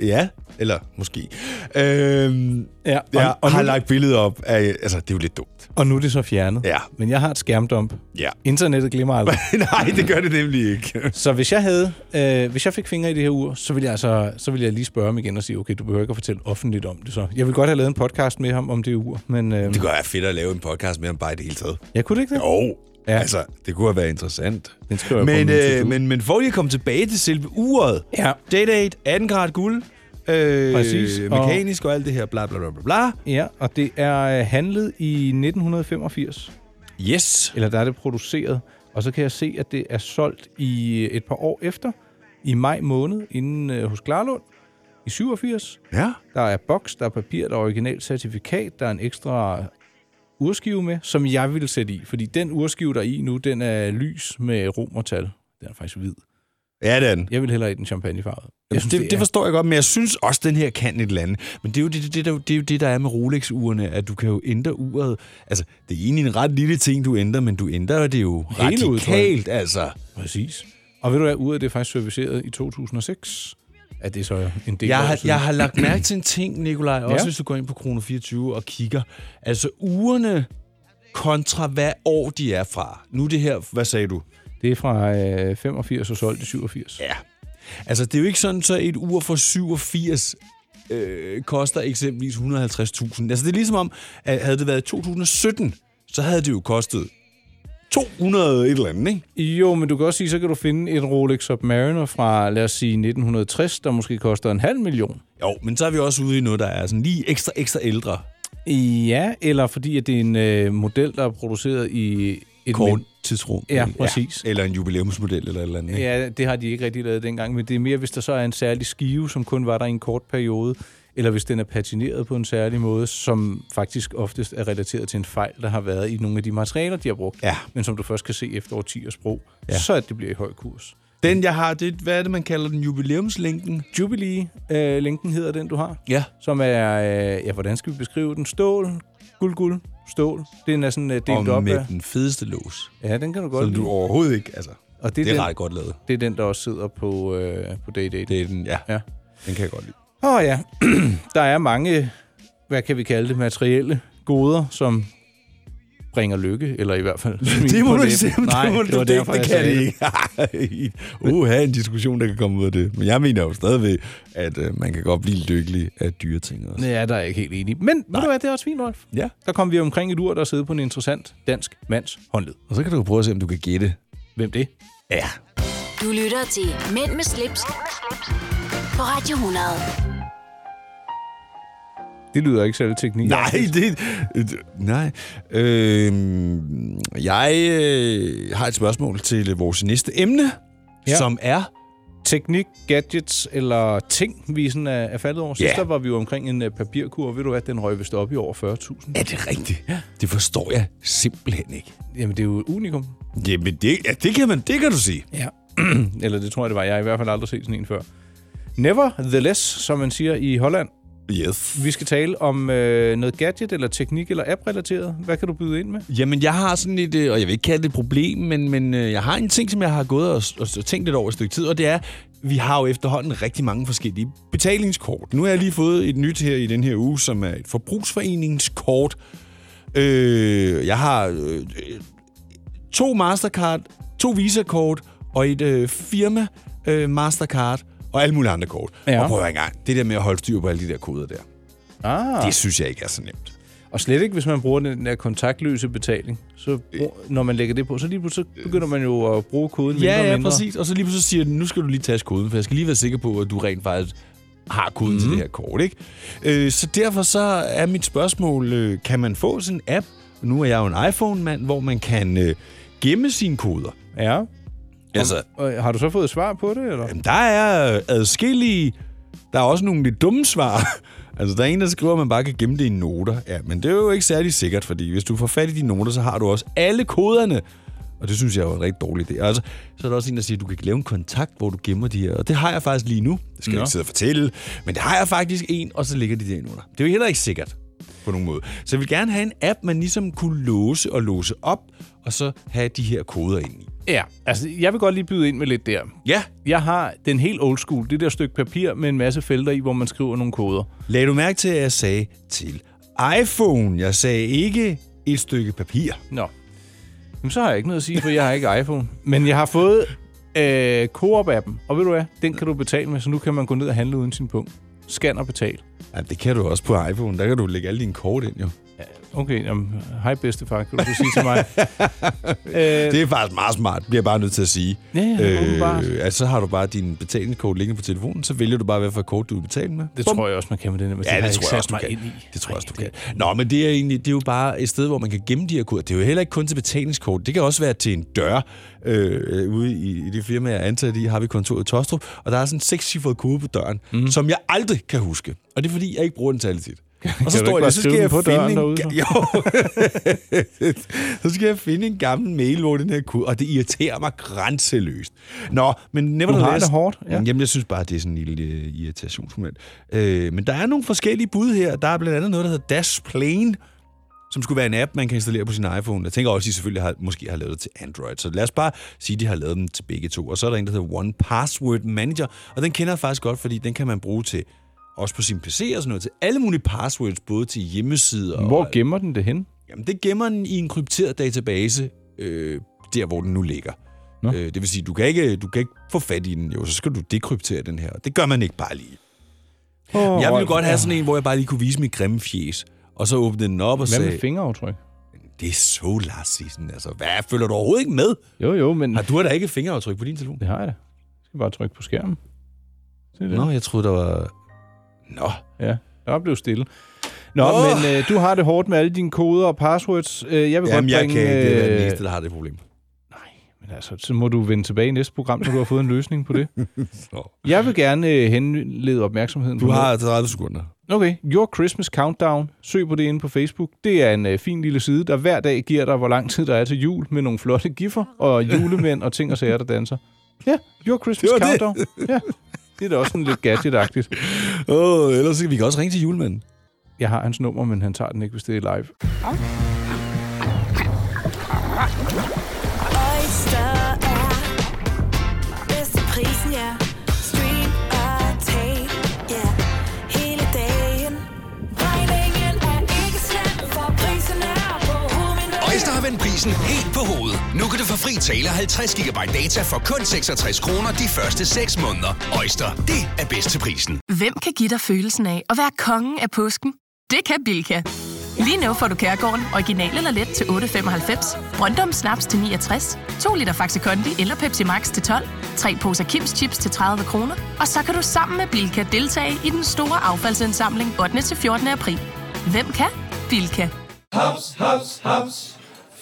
Ja, eller måske. Øhm, ja, og, ja, og har lagt billedet op af, altså det er jo lidt dumt. Og nu er det så fjernet. Ja. Men jeg har et skærmdump. Ja. Internettet glemmer aldrig. Nej, det gør det nemlig ikke. så hvis jeg havde, øh, hvis jeg fik fingre i det her ur, så ville jeg altså, så ville jeg lige spørge ham igen og sige, okay, du behøver ikke at fortælle offentligt om det så. Jeg vil godt have lavet en podcast med ham om det ur, men... Øh, det kunne være fedt at lave en podcast med ham bare i det hele taget. Jeg kunne det ikke det? Jo. Ja. Altså, det kunne have været interessant. Den skriver men, øh, men, men for lige at komme tilbage til selve uret. Ja. Date 18 grad guld. Øh, Præcis. Mekanisk og, og alt det her, bla bla bla bla bla. Ja, og det er handlet i 1985. Yes. Eller der er det produceret. Og så kan jeg se, at det er solgt i et par år efter, i maj måned, inden øh, hos Klarlund, i 87. Ja. Der er boks, der er papir, der er originalt certifikat, der er en ekstra urskive med, som jeg vil sætte i. Fordi den urskive, der er i nu, den er lys med romertal. Den er faktisk hvid. Ja, det er den. Jeg vil hellere i den champagnefarvede. Jeg synes, det, det, forstår jeg godt, men jeg synes også, den her kan et eller andet. Men det er jo det, det, det, der, det, er jo det der er med Rolex-urene, at du kan jo ændre uret. Altså, det er egentlig en ret lille ting, du ændrer, men du ændrer det jo Hele radikalt, udtrykket. altså. Præcis. Og ved du hvad, uret det er faktisk serviceret i 2006. Er det så en del Jeg har, jeg har lagt mærke til en ting, Nikolaj, også Ja. hvis du går ind på Krono 24 og kigger. Altså, ugerne kontra hvad år de er fra. Nu er det her, hvad sagde du? Det er fra øh, 85 og solgt i 87. Ja. Altså, det er jo ikke sådan, så et ur for 87 øh, koster eksempelvis 150.000. Altså, det er ligesom om, at havde det været 2017, så havde det jo kostet 200 et eller andet, ikke? Jo, men du kan også sige, så kan du finde et Rolex Submariner fra, lad os sige, 1960, der måske koster en halv million. Jo, men så er vi også ude i noget, der er sådan lige ekstra, ekstra ældre. Ja, eller fordi at det er en øh, model, der er produceret i et Kort tidsrum. Ja, præcis. Ja, eller en jubilæumsmodel eller et eller andet. ikke? Ja, det har de ikke rigtig lavet dengang, men det er mere, hvis der så er en særlig skive, som kun var der i en kort periode, eller hvis den er patineret på en særlig måde, som faktisk oftest er relateret til en fejl, der har været i nogle af de materialer, de har brugt, ja. men som du først kan se efter årtiers brug, Ja. så at det bliver i høj kurs. Den, jeg har, det, hvad er det, man kalder den? Jubilæumslinken? Jubilee-linken hedder den, du har. Ja. Som er, øh, ja, hvordan skal vi beskrive den? Stål, guld, guld, stål. Den er sådan øh, delt Og op med af... den fedeste lås. Ja, den kan du godt Så lide. du overhovedet ikke, altså. Og det er, det er den, ret godt lavet. Det er den, der også sidder på, øh, på Day Day. Det er den, ja. ja. Den kan jeg godt lide. Åh oh, ja, der er mange, hvad kan vi kalde det, materielle goder, som bringer lykke, eller i hvert fald Det må du ikke sige. Nej, det, må det du, var det, derfor, det kan det ikke. uh, have en diskussion, der kan komme ud af det. Men jeg mener jo stadigvæk, at uh, man kan godt blive lykkelig af dyre ting også. Ja, der er jeg ikke helt enig. Men ved du hvad, det er også fint, Rolf. Ja. Der kom vi omkring et ur, der sidder på en interessant dansk mands håndled. Og så kan du prøve at se, om du kan gætte. Hvem det? Ja. Du lytter til Mænd med slips, på Radio 100. Det lyder ikke særlig teknik. Nej, det... det- Nej. Øh, jeg øh, har et spørgsmål til vores næste emne, ja. Som er... Teknik, gadgets eller ting, vi sådan er, er faldet over. Sidst Ja. der var vi jo omkring en uh, papirkur. Ved du hvad, den røg vist op i over 40.000. Er det rigtigt? Ja. Det forstår jeg simpelthen ikke. Jamen, det er jo et unikum. Jamen, det, ja, det, kan man, det kan du sige. Ja. Eller det tror jeg, det var. Jeg har i hvert fald aldrig set sådan en før. Nevertheless, som man siger i Holland. Yes. Vi skal tale om øh, noget gadget eller teknik eller app-relateret. Hvad kan du byde ind med? Jamen, jeg har sådan et, øh, og jeg vil ikke kalde det et problem, men, men øh, jeg har en ting, som jeg har gået og, og, og tænkt lidt over et stykke tid, og det er, vi har jo efterhånden rigtig mange forskellige betalingskort. Nu har jeg lige fået et nyt her i den her uge, som er et forbrugsforeningskort. Øh, jeg har øh, to Mastercard, to Visa-kort og et øh, firma øh, Mastercard og alle mulige andre kort. Ja. Og prøv at engang, det der med at holde styr på alle de der koder der, Ah. det synes jeg ikke er så nemt. Og slet ikke, hvis man bruger den der kontaktløse betaling. Så brug, når man lægger det på, så lige pludselig så begynder man jo at bruge koden mindre Ja, og ja, mindre. præcis. Og så lige pludselig siger den, nu skal du lige tage koden, for jeg skal lige være sikker på, at du rent faktisk har koden mm. til det her kort, ikke? Øh, så derfor så er mit spørgsmål, øh, kan man få sådan en app, nu er jeg jo en iPhone-mand, hvor man kan øh, gemme sine koder? Ja. Altså, Og, har du så fået svar på det, eller? Jamen, der er adskillige... Der er også nogle lidt dumme svar. altså, der er en, der skriver, at man bare kan gemme det i noter. Ja, men det er jo ikke særlig sikkert, fordi hvis du får fat i de noter, så har du også alle koderne. Og det synes jeg er en rigtig dårlig idé. Altså, så er der også en, der siger, at du kan lave en kontakt, hvor du gemmer de her. Og det har jeg faktisk lige nu. Det skal jeg ikke sidde og fortælle. Men det har jeg faktisk en, og så ligger de der i noter. Det er jo heller ikke sikkert på nogen måde. Så jeg vil gerne have en app, man ligesom kunne låse og låse op, og så have de her koder ind i. Ja, altså jeg vil godt lige byde ind med lidt der. Ja. Jeg har den helt old school, det der stykke papir med en masse felter i, hvor man skriver nogle koder. Lad du mærke til, at jeg sagde til iPhone. Jeg sagde ikke et stykke papir. Nå. Jamen, så har jeg ikke noget at sige, for jeg har ikke iPhone. Men jeg har fået øh, Coop-appen, og ved du hvad, den kan du betale med, så nu kan man gå ned og handle uden sin punkt. Scan og betal. Ja, det kan du også på iPhone. Der kan du lægge alle dine kort ind, jo. Okay, jamen, hej bedstefar, kan du sige til mig. øh, Det er faktisk meget smart, bliver jeg bare nødt til at sige. Ja, ja, åbenbart. altså, så har du bare din betalingskort liggende på telefonen, så vælger du bare, hvad for et kort du vil betale med. det Bum. tror jeg også, man kan med den her. Ja, det jeg tror jeg også, du kan. ind i. Det tror jeg også, du kan. Nå, men det er egentlig det er jo bare et sted, hvor man kan gemme de her koder. Det er jo heller ikke kun til betalingskort. Det kan også være til en dør. Øh, ude i, i det firma, jeg er ansat i, har vi kontoret i Tostrup, og der er sådan en sekscifret kode på døren, mm. som jeg aldrig kan huske. Og det er fordi, jeg ikke bruger den særlig tit. Og så du står jeg, så skal jeg finde en, derude, jo. så skal jeg finde en gammel mail, hvor den her kode, og det irriterer mig grænseløst. Nå, men nevertheless... det hårdt, ja. Jamen, jeg synes bare, det er sådan en lille øh, irritationsmoment. Øh, men der er nogle forskellige bud her. Der er blandt andet noget, der hedder Dash Plane, som skulle være en app, man kan installere på sin iPhone. Jeg tænker også, at de selvfølgelig har, måske har lavet det til Android. Så lad os bare sige, at de har lavet dem til begge to. Og så er der en, der hedder One Password Manager, og den kender jeg faktisk godt, fordi den kan man bruge til også på sin PC og sådan noget, til alle mulige passwords, både til hjemmesider og... Hvor gemmer den det hen? Jamen, det gemmer den i en krypteret database, øh, der hvor den nu ligger. Nå. Øh, det vil sige, du kan, ikke, du kan ikke få fat i den, jo, så skal du dekryptere den her. Det gør man ikke bare lige. Oh, jeg ville godt have sådan en, hvor jeg bare lige kunne vise mit grimme fjes, og så åbne den op og Hvad sige... med fingeraftryk? Det er så Larsen, altså. Hvad, følger du overhovedet ikke med? Jo, jo, men... Har du da ikke fingeraftryk på din telefon? Det har jeg da. Jeg skal bare trykke på skærmen. Se det. Nå, jeg troede, der var... Nå. Ja, der blev stille. Nå, oh. men øh, du har det hårdt med alle dine koder og passwords. Øh, jeg vil Jamen, godt jeg bringe... kan ikke. Det er den øh, eneste, der har det problem. Men altså, så må du vende tilbage i næste program, så du har fået en løsning på det. Jeg vil gerne øh, henlede opmærksomheden Du på har noget. 30 sekunder. Okay, Your Christmas Countdown. Søg på det inde på Facebook. Det er en øh, fin lille side, der hver dag giver dig, hvor lang tid der er til jul, med nogle flotte giffer og julemænd og ting og sager, der danser. Ja, Your Christmas var det. Countdown. Ja, det er da også sådan lidt gadget-agtigt. Åh, oh, ellers kan vi kan også ringe til julemanden. Jeg har hans nummer, men han tager den ikke, hvis det er live. Oyster prisen helt på hovedet. Nu kan du få fri tale 50 GB data for kun 66 kroner de første 6 måneder. Øjster, det er bedst til prisen. Hvem kan give dig følelsen af at være kongen af påsken? Det kan Bilka! Lige nu får du Kærgården original eller let til 8.95, Brøndum Snaps til 69, 2 liter Faxi Kondi eller Pepsi Max til 12, 3 poser Kims Chips til 30 kroner, og så kan du sammen med Bilka deltage i den store affaldsindsamling 8. til 14. april. Hvem kan? Bilka. Haps, haps, haps.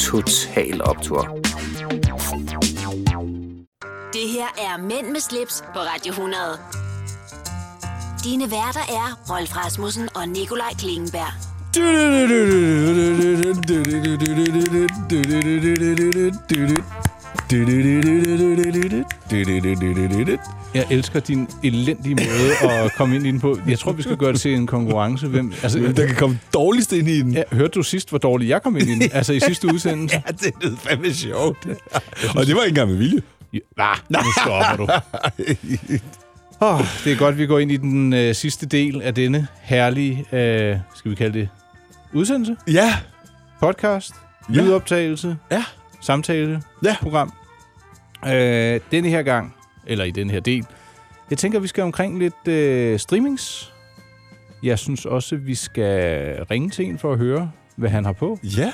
Total Optor. Det her er Mænd med slips på Radio 100. Dine værter er Rolf Rasmussen og Nikolaj Klingenberg. Jeg elsker din elendige måde at komme ind i den på. Jeg tror, vi skal gøre det til en konkurrence. Hvem, altså, Der kan komme dårligst ind i den. Ja, hørte du sidst, hvor dårligt jeg kom ind i den? Altså i sidste udsendelse? ja, det lød fandme sjovt. Og det var ikke engang med vilje. Ja, nu stopper du. Oh, det er godt, vi går ind i den øh, sidste del af denne herlige, øh, skal vi kalde det, udsendelse? Ja. Podcast, Ja. lydoptagelse, ja. samtale, ja. program. Øh, denne her gang, eller i den her del, jeg tænker, vi skal omkring lidt øh, streamings. Jeg synes også, vi skal ringe til en for at høre, hvad han har på. Ja.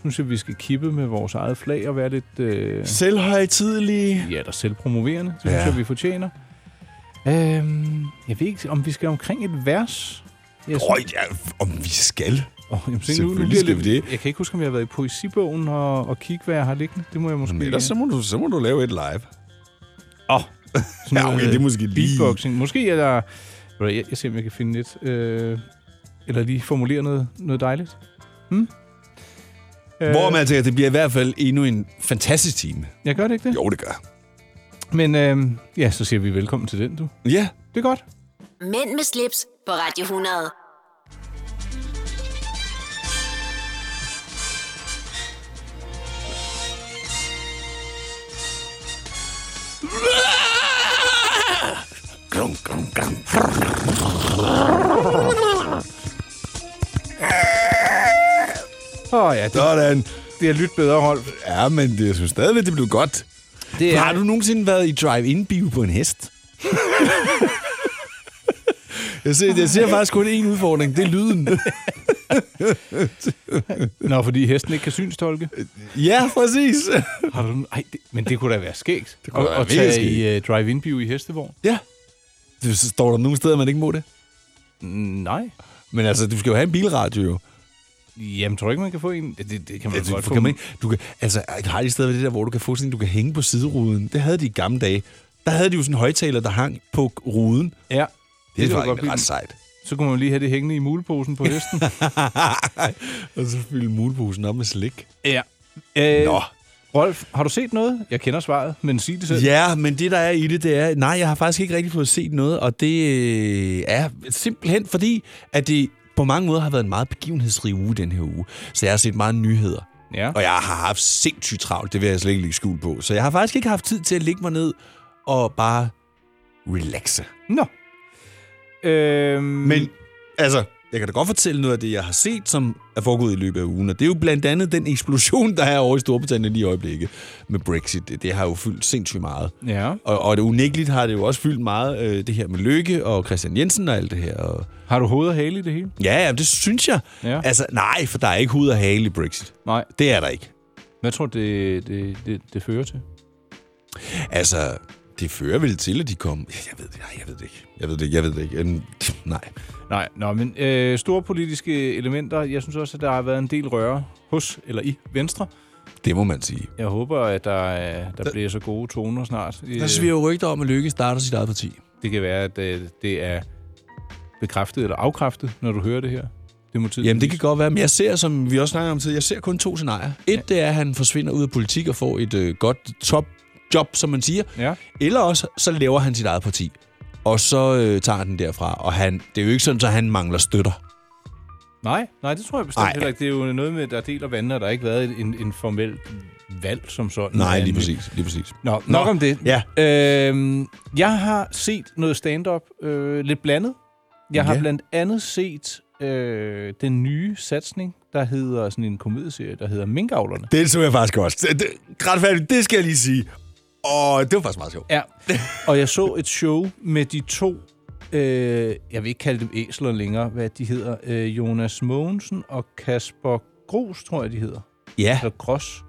synes jeg, vi skal kippe med vores eget flag og være lidt... Øh, Selvhøjtidelige. Ja, der selvpromoverende. Det synes Ja. jeg, vi fortjener. Øhm, jeg ved ikke, om vi skal omkring et vers. Jeg Åh, ja, om vi skal. Oh, jamen, se, nu, nu skal lidt, vi det. Jeg kan ikke huske, om jeg har været i poesibogen og, og kigge, hvad jeg har liggende. Det må jeg måske... Men ellers så må, du, så må du lave et live. Åh. Oh, Ja, okay, det er måske lige- Beatboxing. Måske er der... Jeg, jeg ser, om jeg kan finde lidt... Øh, eller lige formulere noget, noget dejligt. Hmm? Hvor man tænker, det bliver i hvert fald endnu en fantastisk time. Jeg gør det ikke det? Jo, det gør. Men øh, ja, så siger vi velkommen til den, du. Ja. Det er godt. Mænd med slips på Radio 100. Glum, glum, glum. Åh oh, ja, det, Sådan. det er lyttet bedre, Rolf. Ja, men det, jeg synes stadigvæk, det blev godt. Det er- Har du nogensinde været i drive-in-bio på en hest? Jeg ser, jeg ser faktisk kun én udfordring. Det er lyden. Nå, fordi hesten ikke kan synstolke? ja, præcis. Har du, ej, det, men det kunne da være skægt. Det kunne Og- være mega tage skægt. i uh, drive-in-bio i hestevogn. Ja. Det, står der nogle steder, man ikke må det? Nej. Men altså, du skal jo have en bilradio jo. Jamen, tror du ikke, man kan få en? Det, det, det kan man ja, godt få. kan man ikke. Du kan, altså, har de steder ved det der, hvor du kan få sådan du kan hænge på sideruden? Det havde de i gamle dage. Der havde de jo sådan en højtaler, der hang på ruden. Ja. Det, det kan var blive. ret sejt. Så kunne man lige have det hængende i muleposen på hesten. Og så fylde muleposen op med slik. ja. Øh, Nå. Rolf, har du set noget? Jeg kender svaret, men sig det selv. Ja, men det, der er i det, det er... Nej, jeg har faktisk ikke rigtig fået set noget, og det øh, er simpelthen fordi, at det på mange måder har været en meget begivenhedsrig uge den her uge. Så jeg har set meget nyheder. Ja. Og jeg har haft sindssygt travlt, det vil jeg slet ikke lægge skjul på. Så jeg har faktisk ikke haft tid til at lægge mig ned og bare relaxe. Nå. Øhm, Men altså, jeg kan da godt fortælle noget af det, jeg har set, som er foregået i løbet af ugen. Og det er jo blandt andet den eksplosion, der er over i Storbritannien lige i øjeblikket med Brexit. Det, det har jo fyldt sindssygt meget. Ja. Og, og det unægteligt har det jo også fyldt meget, øh, det her med Lykke og Christian Jensen og alt det her. Og... Har du hoved og hale i det hele? Ja, ja, det synes jeg. Ja. Altså, nej, for der er ikke hud og hale i Brexit. Nej. Det er der ikke. Hvad tror du, det, det, det, det fører til? Altså, det fører vel til, at de kommer... Ja, Jeg ved det, nej, jeg ved det ikke. Jeg ved det ikke, jeg ved det ikke. Nej. Nej, nå, men øh, store politiske elementer. Jeg synes også, at der har været en del røre hos eller i Venstre. Det må man sige. Jeg håber, at der, er- der bliver så gode toner snart. Der sviger jo rygter om, at Lykke starter sit eget parti. Det kan være, at øh, det er bekræftet eller afkræftet, når du hører det her. Det må Jamen, det kan godt være, men jeg ser, som vi også snakker om tid, jeg ser kun to scenarier. Et, ja. det er, at han forsvinder ud af politik og får et øh, godt top job, som man siger. Ja. Eller også, så laver han sit eget parti. Og så øh, tager den derfra. Og han, det er jo ikke sådan, at han mangler støtter. Nej, nej, det tror jeg bestemt Nej. heller ikke. Det er jo noget med, der deler vandene, og der har ikke været en, en formel valg som sådan. Nej, lige præcis. Lige præcis. Nå, nok Nå, om det. Ja. Øhm, jeg har set noget stand-up øh, lidt blandet. Jeg har Ja. blandt andet set øh, den nye satsning, der hedder sådan en komedieserie, der hedder Minkavlerne. Det så jeg faktisk også. Det, det, det skal jeg lige sige. Og det var faktisk meget sjovt. Ja, og jeg så et show med de to, øh, jeg vil ikke kalde dem æsler længere, hvad de hedder, øh, Jonas Mogensen og Kasper Gros, tror jeg, de hedder. Ja. Eller Gros.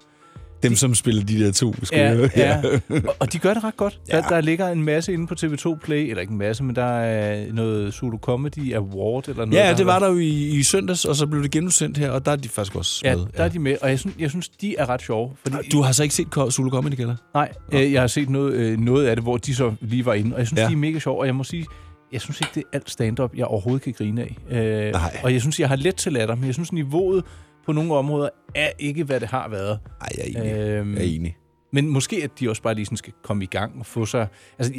Dem, som spiller de der to. Skulle Ja, ja. Og, og de gør det ret godt. Ja. Ja. Der, der ligger en masse inde på TV2 Play, eller ikke en masse, men der er noget Zulu Comedy Award eller noget. Ja, det var der jo i, i søndags, og så blev det genudsendt her, og der er de faktisk også Ja, med. der er de med, og jeg synes, jeg synes de er ret sjove. Fordi, Du har så ikke set Zulu Comedy, eller? Nej, øh, jeg har set noget, øh, noget af det, hvor de så lige var inde, og jeg synes, Ja. ja. de er mega sjove, og jeg må sige, jeg synes ikke, det er alt stand-up, jeg overhovedet kan grine af. Øh, Nej. Og jeg synes, jeg har let til latter, men jeg synes, niveauet på nogle områder er ikke, hvad det har været. Nej, jeg er enig. Øhm, Jeg er enig. Men måske, at de også bare lige sådan skal komme i gang og få sig... Altså,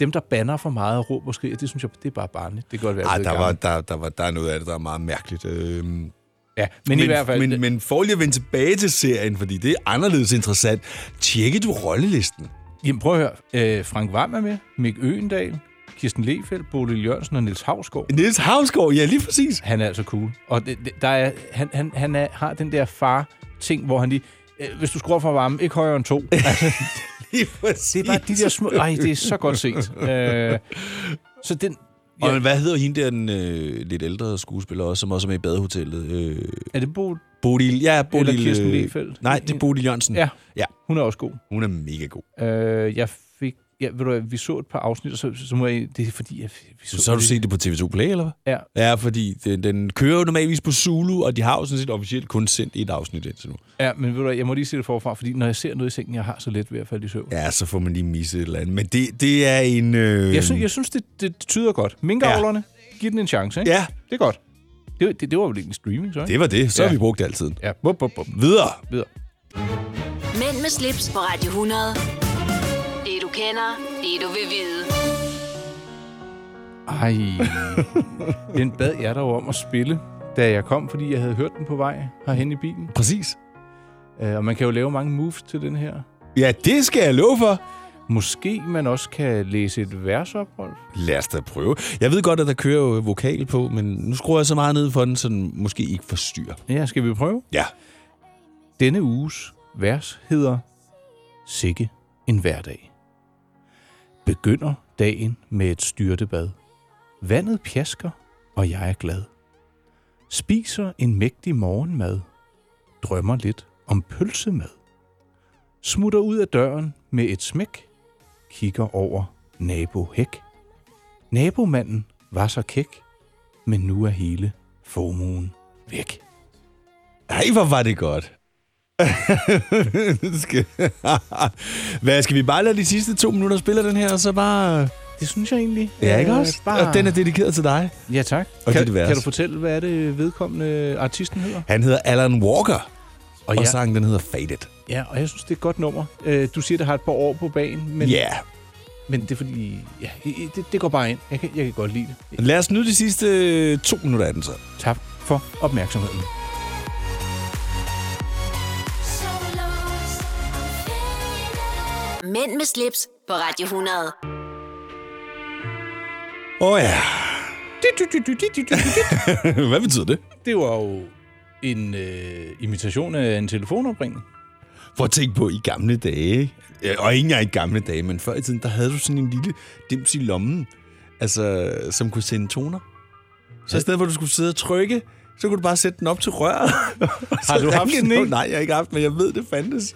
dem, der banner for meget og råber og skriger, det synes jeg, det er bare barnligt. Det kan godt være, Ej, er der, var, der, der, var, der er noget af det, der er meget mærkeligt. Øhm, Ja, men, i hvert fald... Men, men for lige at vende tilbage til serien, fordi det er anderledes interessant. Tjekker du rollelisten? Jamen, prøv at høre. Øh, Frank Vam er med, Mik Øgendal, Kirsten Lefeldt, Bodil Jørgensen og Niels Havsgaard. Niels Havsgaard, ja, lige præcis. Han er altså cool. Og det, det, der er, han, han, han er, har den der far-ting, hvor han lige... Øh, hvis du skruer for varmen, ikke højere end to. Altså, lige præcis. det er bare de der små... Ej, det er så godt set. Øh, så den... Ja. Og hvad hedder hende der, den øh, lidt ældre skuespiller også, som også er med i badehotellet? Øh, Er det Bo... Bodil, ja, Bodil. Eller Kirsten øh? Nej, det er Bodil Jørgensen. Ja, ja. hun er også god. Hun er mega god. Øh, jeg. Ja, ved du vi så et par afsnit, og så, så må jeg... Det er fordi, jeg, vi så, Så, har du set det på TV2 Play, eller hvad? Ja. Ja, fordi den, den kører jo normalvis på Zulu, og de har jo sådan set officielt kun sendt et afsnit indtil nu. Ja, men ved du jeg må lige se det forfra, fordi når jeg ser noget i sengen, jeg har så let ved at falde i søvn. Ja, så får man lige misset et eller andet. Men det, det er en... Øh... Jeg, synes, jeg synes, det, det tyder godt. Minkavlerne, ja. giv den en chance, ikke? Ja. Det er godt. Det, det, det var vel en streaming, så? ikke? Det var det. Så ja. har vi brugt det altid. Ja, bup, bup, bup. Videre. Videre. Mænd med slips på Radio 100. Det du kender, det du vil vide. Ej, den bad jeg dig jo om at spille, da jeg kom, fordi jeg havde hørt den på vej herhen i bilen. Præcis. Uh, og man kan jo lave mange moves til den her. Ja, det skal jeg love for. Måske man også kan læse et vers op, Rolf. Lad os da prøve. Jeg ved godt, at der kører jo vokal på, men nu skruer jeg så meget ned for den, så den måske ikke forstyrrer. Ja, skal vi prøve? Ja. Denne uges vers hedder Sikke en hverdag. Begynder dagen med et styrtebad. Vandet pjasker, og jeg er glad. Spiser en mægtig morgenmad. Drømmer lidt om pølsemad. Smutter ud af døren med et smæk. Kigger over nabohæk. Nabomanden var så kæk, men nu er hele formuen væk. Ej, hvor var det godt. Hvad, skal vi bare lade de sidste to minutter spille den her, og så bare... Det synes jeg egentlig. Ja, ikke Øh, også? bare- Og den er dedikeret til dig. Ja, tak. Og kan, dit vers. kan du fortælle, hvad er det vedkommende artisten hedder? Han hedder Alan Walker, og, Og ja. sangen den hedder Faded. Ja, og jeg synes, det er et godt nummer. Øh, Du siger, det har et par år på banen, men, Ja. men det er fordi... Ja, det, det går bare ind. Jeg kan, jeg kan godt lide det. Lad os nyde de sidste øh, to minutter af den så. Tak for opmærksomheden. Mænd med slips på Radio 100. Åh oh, ja. Hvad betyder det? Det var jo en øh, imitation af en telefonopringning. For at tænke på i gamle dage, ja, og ikke engang i gamle dage, men før i tiden, der havde du sådan en lille dims i lommen, altså, som kunne sende toner. Så i stedet for, at du skulle sidde og trykke, så kunne du bare sætte den op til røret. Har du haft sådan en? Nej, jeg har ikke haft, men jeg ved, det fandtes.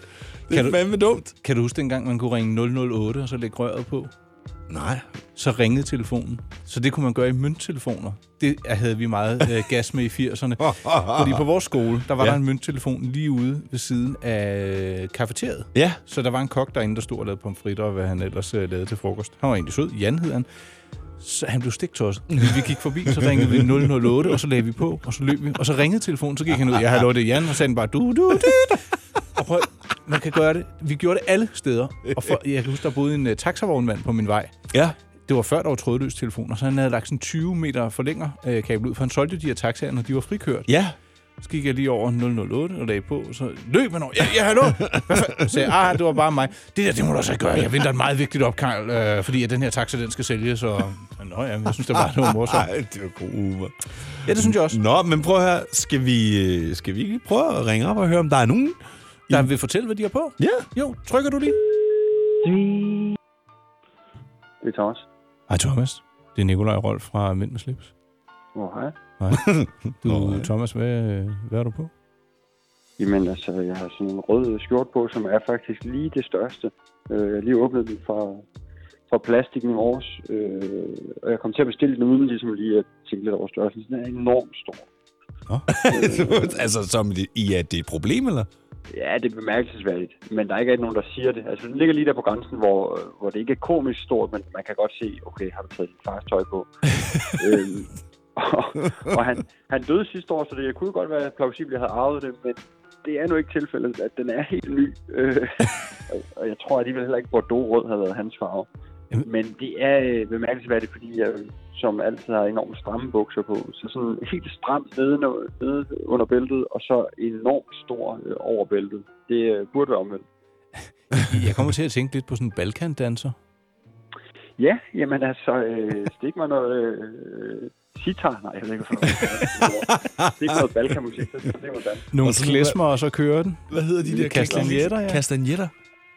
Det Kan er du- fandme dumt. Kan du huske dengang, man kunne ringe 008 og så lægge røret på? Nej. Så ringede telefonen. Så det kunne man gøre i mønttelefoner. Det havde vi meget øh, gas med i 80'erne. Fordi på vores skole, der var Ja. der en mønttelefon lige ude ved siden af kafeteriet. Ja. Så der var en kok derinde, der stod og lavede pomfritter og hvad han ellers øh, lavede til frokost. Han var egentlig sød. Jan hed han. Så han blev stiktosset. Vi gik forbi, så ringede vi 008, og så lagde vi på, og så løb vi. Og så ringede telefonen, så gik han ud. Jeg har det er Jan, og sagde bare du, du, du. Og prøv, man kan gøre det. Vi gjorde det alle steder. Og for, jeg kan huske, der boede en uh, taxavognmand på min vej. Ja. Det var før, der var trådløs telefon, og så han havde lagt sådan 20 meter forlænger øh, kabel ud, for han solgte de her taxaer, når de var frikørt. Ja. Så gik jeg lige over 008 og lagde på, så løb han over. Ja, ja, hallo! Hvad Så sagde jeg, ah, det var bare mig. Det der, det må du også gøre. Jeg venter et meget vigtigt opkald, øh, fordi at den her taxa, den skal sælges. Og... Nå ja, men jeg synes, det var, var morsomt. Ej, det var god humor. Ja, det synes jeg også. Nå, men prøv her. Skal vi, øh, skal vi ikke prøve at ringe op og høre, om der er nogen? Der vil fortælle, hvad de har på? Ja. Jo, trykker du lige? Det er Thomas. Hej Thomas. Det er Nikolaj Rolf fra Mænd med slips. Åh, hej. Hej. Du, Thomas, hvad, hvad er du på? Jamen, altså, jeg har sådan en rød skjort på, som er faktisk lige det største. Øh, Jeg har lige åbnet den fra, fra plastikken i års, øh, og jeg kom til at bestille den uden ligesom lige at tænke lidt over størrelsen. Den er enormt stor. altså, som det- i at det er et problem, eller? Ja, det er bemærkelsesværdigt, men der er ikke rigtig nogen, der siger det. Altså, den ligger lige der på grænsen, hvor, hvor det ikke er komisk stort, men man kan godt se, okay, har du taget din fars tøj på? øhm, og og han, han døde sidste år, så det kunne godt være plausibelt, at jeg havde arvet det, men det er nu ikke tilfældet, at den er helt ny. Øh, og- og jeg tror alligevel heller ikke, Bordeaux-rød har været hans farve. Men det er øh, bemærkelsesværdigt, fordi jeg som altid har enormt stramme bukser på. Så sådan helt stramt nede, nede under bæltet, og så enormt stor øh, over bæltet. Det øh, burde være omvendt. Jeg kommer til at tænke lidt på sådan en balkandanser. Ja, jamen altså, øh, stik mig noget øh, sitar. Nej, jeg ved ikke, hvad Stik noget balkanmusik, så det hvordan. Nogle klesmer, og så kører den. Hvad hedder de der Kastanjetter, ja. Kastanjetter?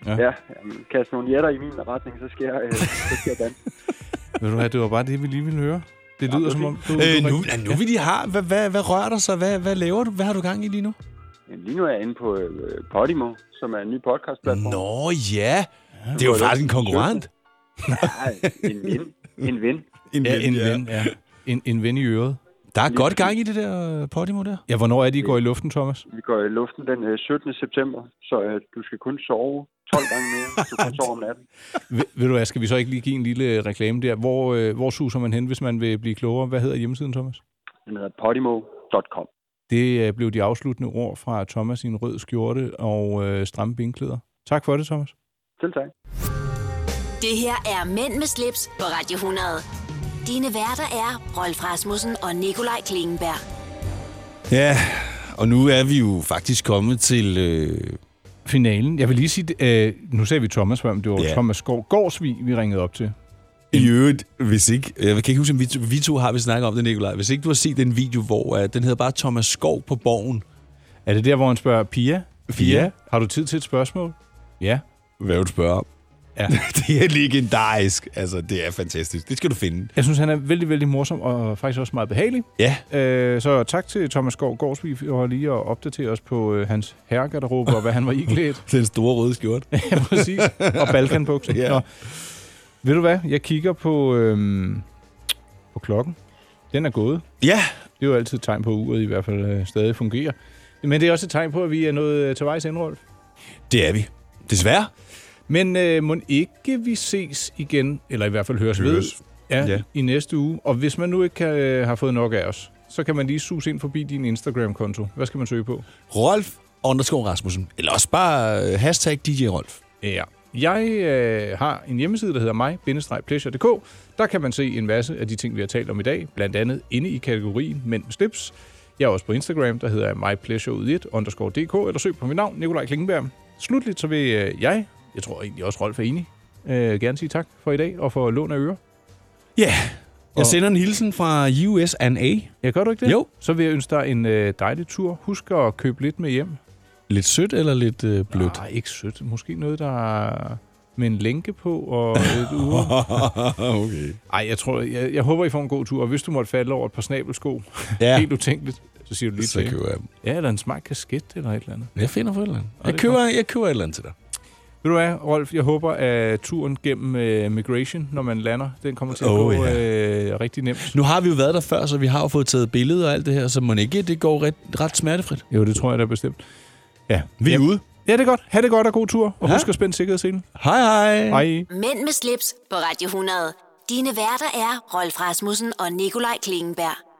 Ja. Ja, jamen, kast nogle jætter i min retning, så skal jeg, øh, så skal jeg danse. Ved du hvad, det var bare det, vi lige ville høre. Det lyder som om... Du, Øh, du nu, ja, nu vi de har, hvad, hvad, hvad rører der så? Hvad, hvad laver du? Hvad har du gang i lige nu? Jamen, lige nu er jeg inde på øh, Podimo, som er en ny podcastplatform. Nå ja, det er jo faktisk en konkurrent. Nej, en ven. En ven. En ja, ven, en ja. ven, ja. En, en ven i øret. Der er godt gang i det der øh, Podimo der. Ja, hvornår er de går i luften, Thomas? Vi går i luften den øh, 17. september, så øh, du skal kun sove 12 gange mere, hvis du kan sove om natten. Ved, ved du hvad, skal vi så ikke lige give en lille reklame der? Hvor, øh, hvor suser man hen, hvis man vil blive klogere? Hvad hedder hjemmesiden, Thomas? Den hedder podimo.com. Det øh, blev de afsluttende ord fra Thomas i en rød skjorte og øh, stramme benklæder. Tak for det, Thomas. Selv tak. Det her er Mænd med slips på Radio 100. Dine værter er Rolf Rasmussen og Nikolaj Klingenberg. Ja, og nu er vi jo faktisk kommet til... Øh, Finalen. Jeg vil lige sige, øh, nu sagde vi Thomas før, men det var Ja. Thomas Gård, Gårdsvig, vi ringede op til. I øvrigt, hvis ikke... Jeg kan ikke huske, om vi to, vi to har vi snakket om det, Nikolaj. Hvis ikke du har set den video, hvor uh, den hedder bare Thomas Skov på borgen. Er det der, hvor han spørger, Pia? Pia? Har du tid til et spørgsmål? Ja. Hvad vil du spørge om? Ja. det er legendarisk. Altså, det er fantastisk. Det skal du finde. Jeg synes, han er vældig, vældig morsom og faktisk også meget behagelig. Ja. Øh, så tak til Thomas Gård Gårdsby for lige at opdatere os på øh, hans herregarderobe og hvad han var iklædt. Den store røde skjort. ja, præcis. Og balkanbukser. Ja. Nå. Ved du hvad? Jeg kigger på, øhm, på klokken. Den er gået. Ja. Det er jo altid et tegn på, at uret i hvert fald øh, stadig fungerer. Men det er også et tegn på, at vi er nået øh, til vejs Rolf. Det er vi. Desværre. Men øh, må ikke vi ses igen, eller i hvert fald høres, ved, Høres. ja, Ja. ja. i næste uge. Og hvis man nu ikke kan, øh, har fået nok af os, så kan man lige sus ind forbi din Instagram-konto. Hvad skal man søge på? Rolf underscore Rasmussen. Eller også bare øh, hashtag DJ Rolf. Ja. Jeg øh, har en hjemmeside, der hedder mig-pleasure.dk. Der kan man se en masse af de ting, vi har talt om i dag, blandt andet inde i kategorien Mænd med slips. Jeg er også på Instagram, der hedder jeg mypleasureud1 underscore dk, eller søg på mit navn, Nikolaj Klingenberg. Slutligt så vil øh, jeg, jeg tror egentlig også Rolf er enig, øh, gerne sige tak for i dag og for lån af øre. Ja. Yeah. Jeg Og- sender en hilsen fra USA. Ja, gør du ikke det? Jo. Så vil jeg ønske dig en øh, dejlig tur. Husk at købe lidt med hjem. Lidt sødt eller lidt øh, blødt? Nej, ikke sødt. Måske noget, der er med en lænke på og et ure. okay. Ej, jeg, tror, jeg, jeg håber, I får en god tur. Og hvis du måtte falde over et par snabelsko, Ja. helt utænkeligt, så siger du lige Så til. køber jeg dem. Ja, eller en smart kasket eller et eller andet. Jeg finder for et eller andet. Jeg er køber, godt. jeg køber et eller andet til dig. Ved du hvad, Rolf? Jeg håber, at turen gennem uh, migration, når man lander, den kommer til at Åh, gå ja. uh, rigtig nemt. Nu har vi jo været der før, så vi har jo fået taget billeder og alt det her, så må ikke det går ret, ret smertefrit. Jo, det tror jeg da bestemt. Ja, Vi er ude. Ja, det er godt. Ha' det godt og god tur. Og Ja. husk at spænde sikkerhedsselen. Hej hej. Hej. Mænd med slips på Radio 100. Dine værter er Rolf Rasmussen og Nikolaj Klingenberg.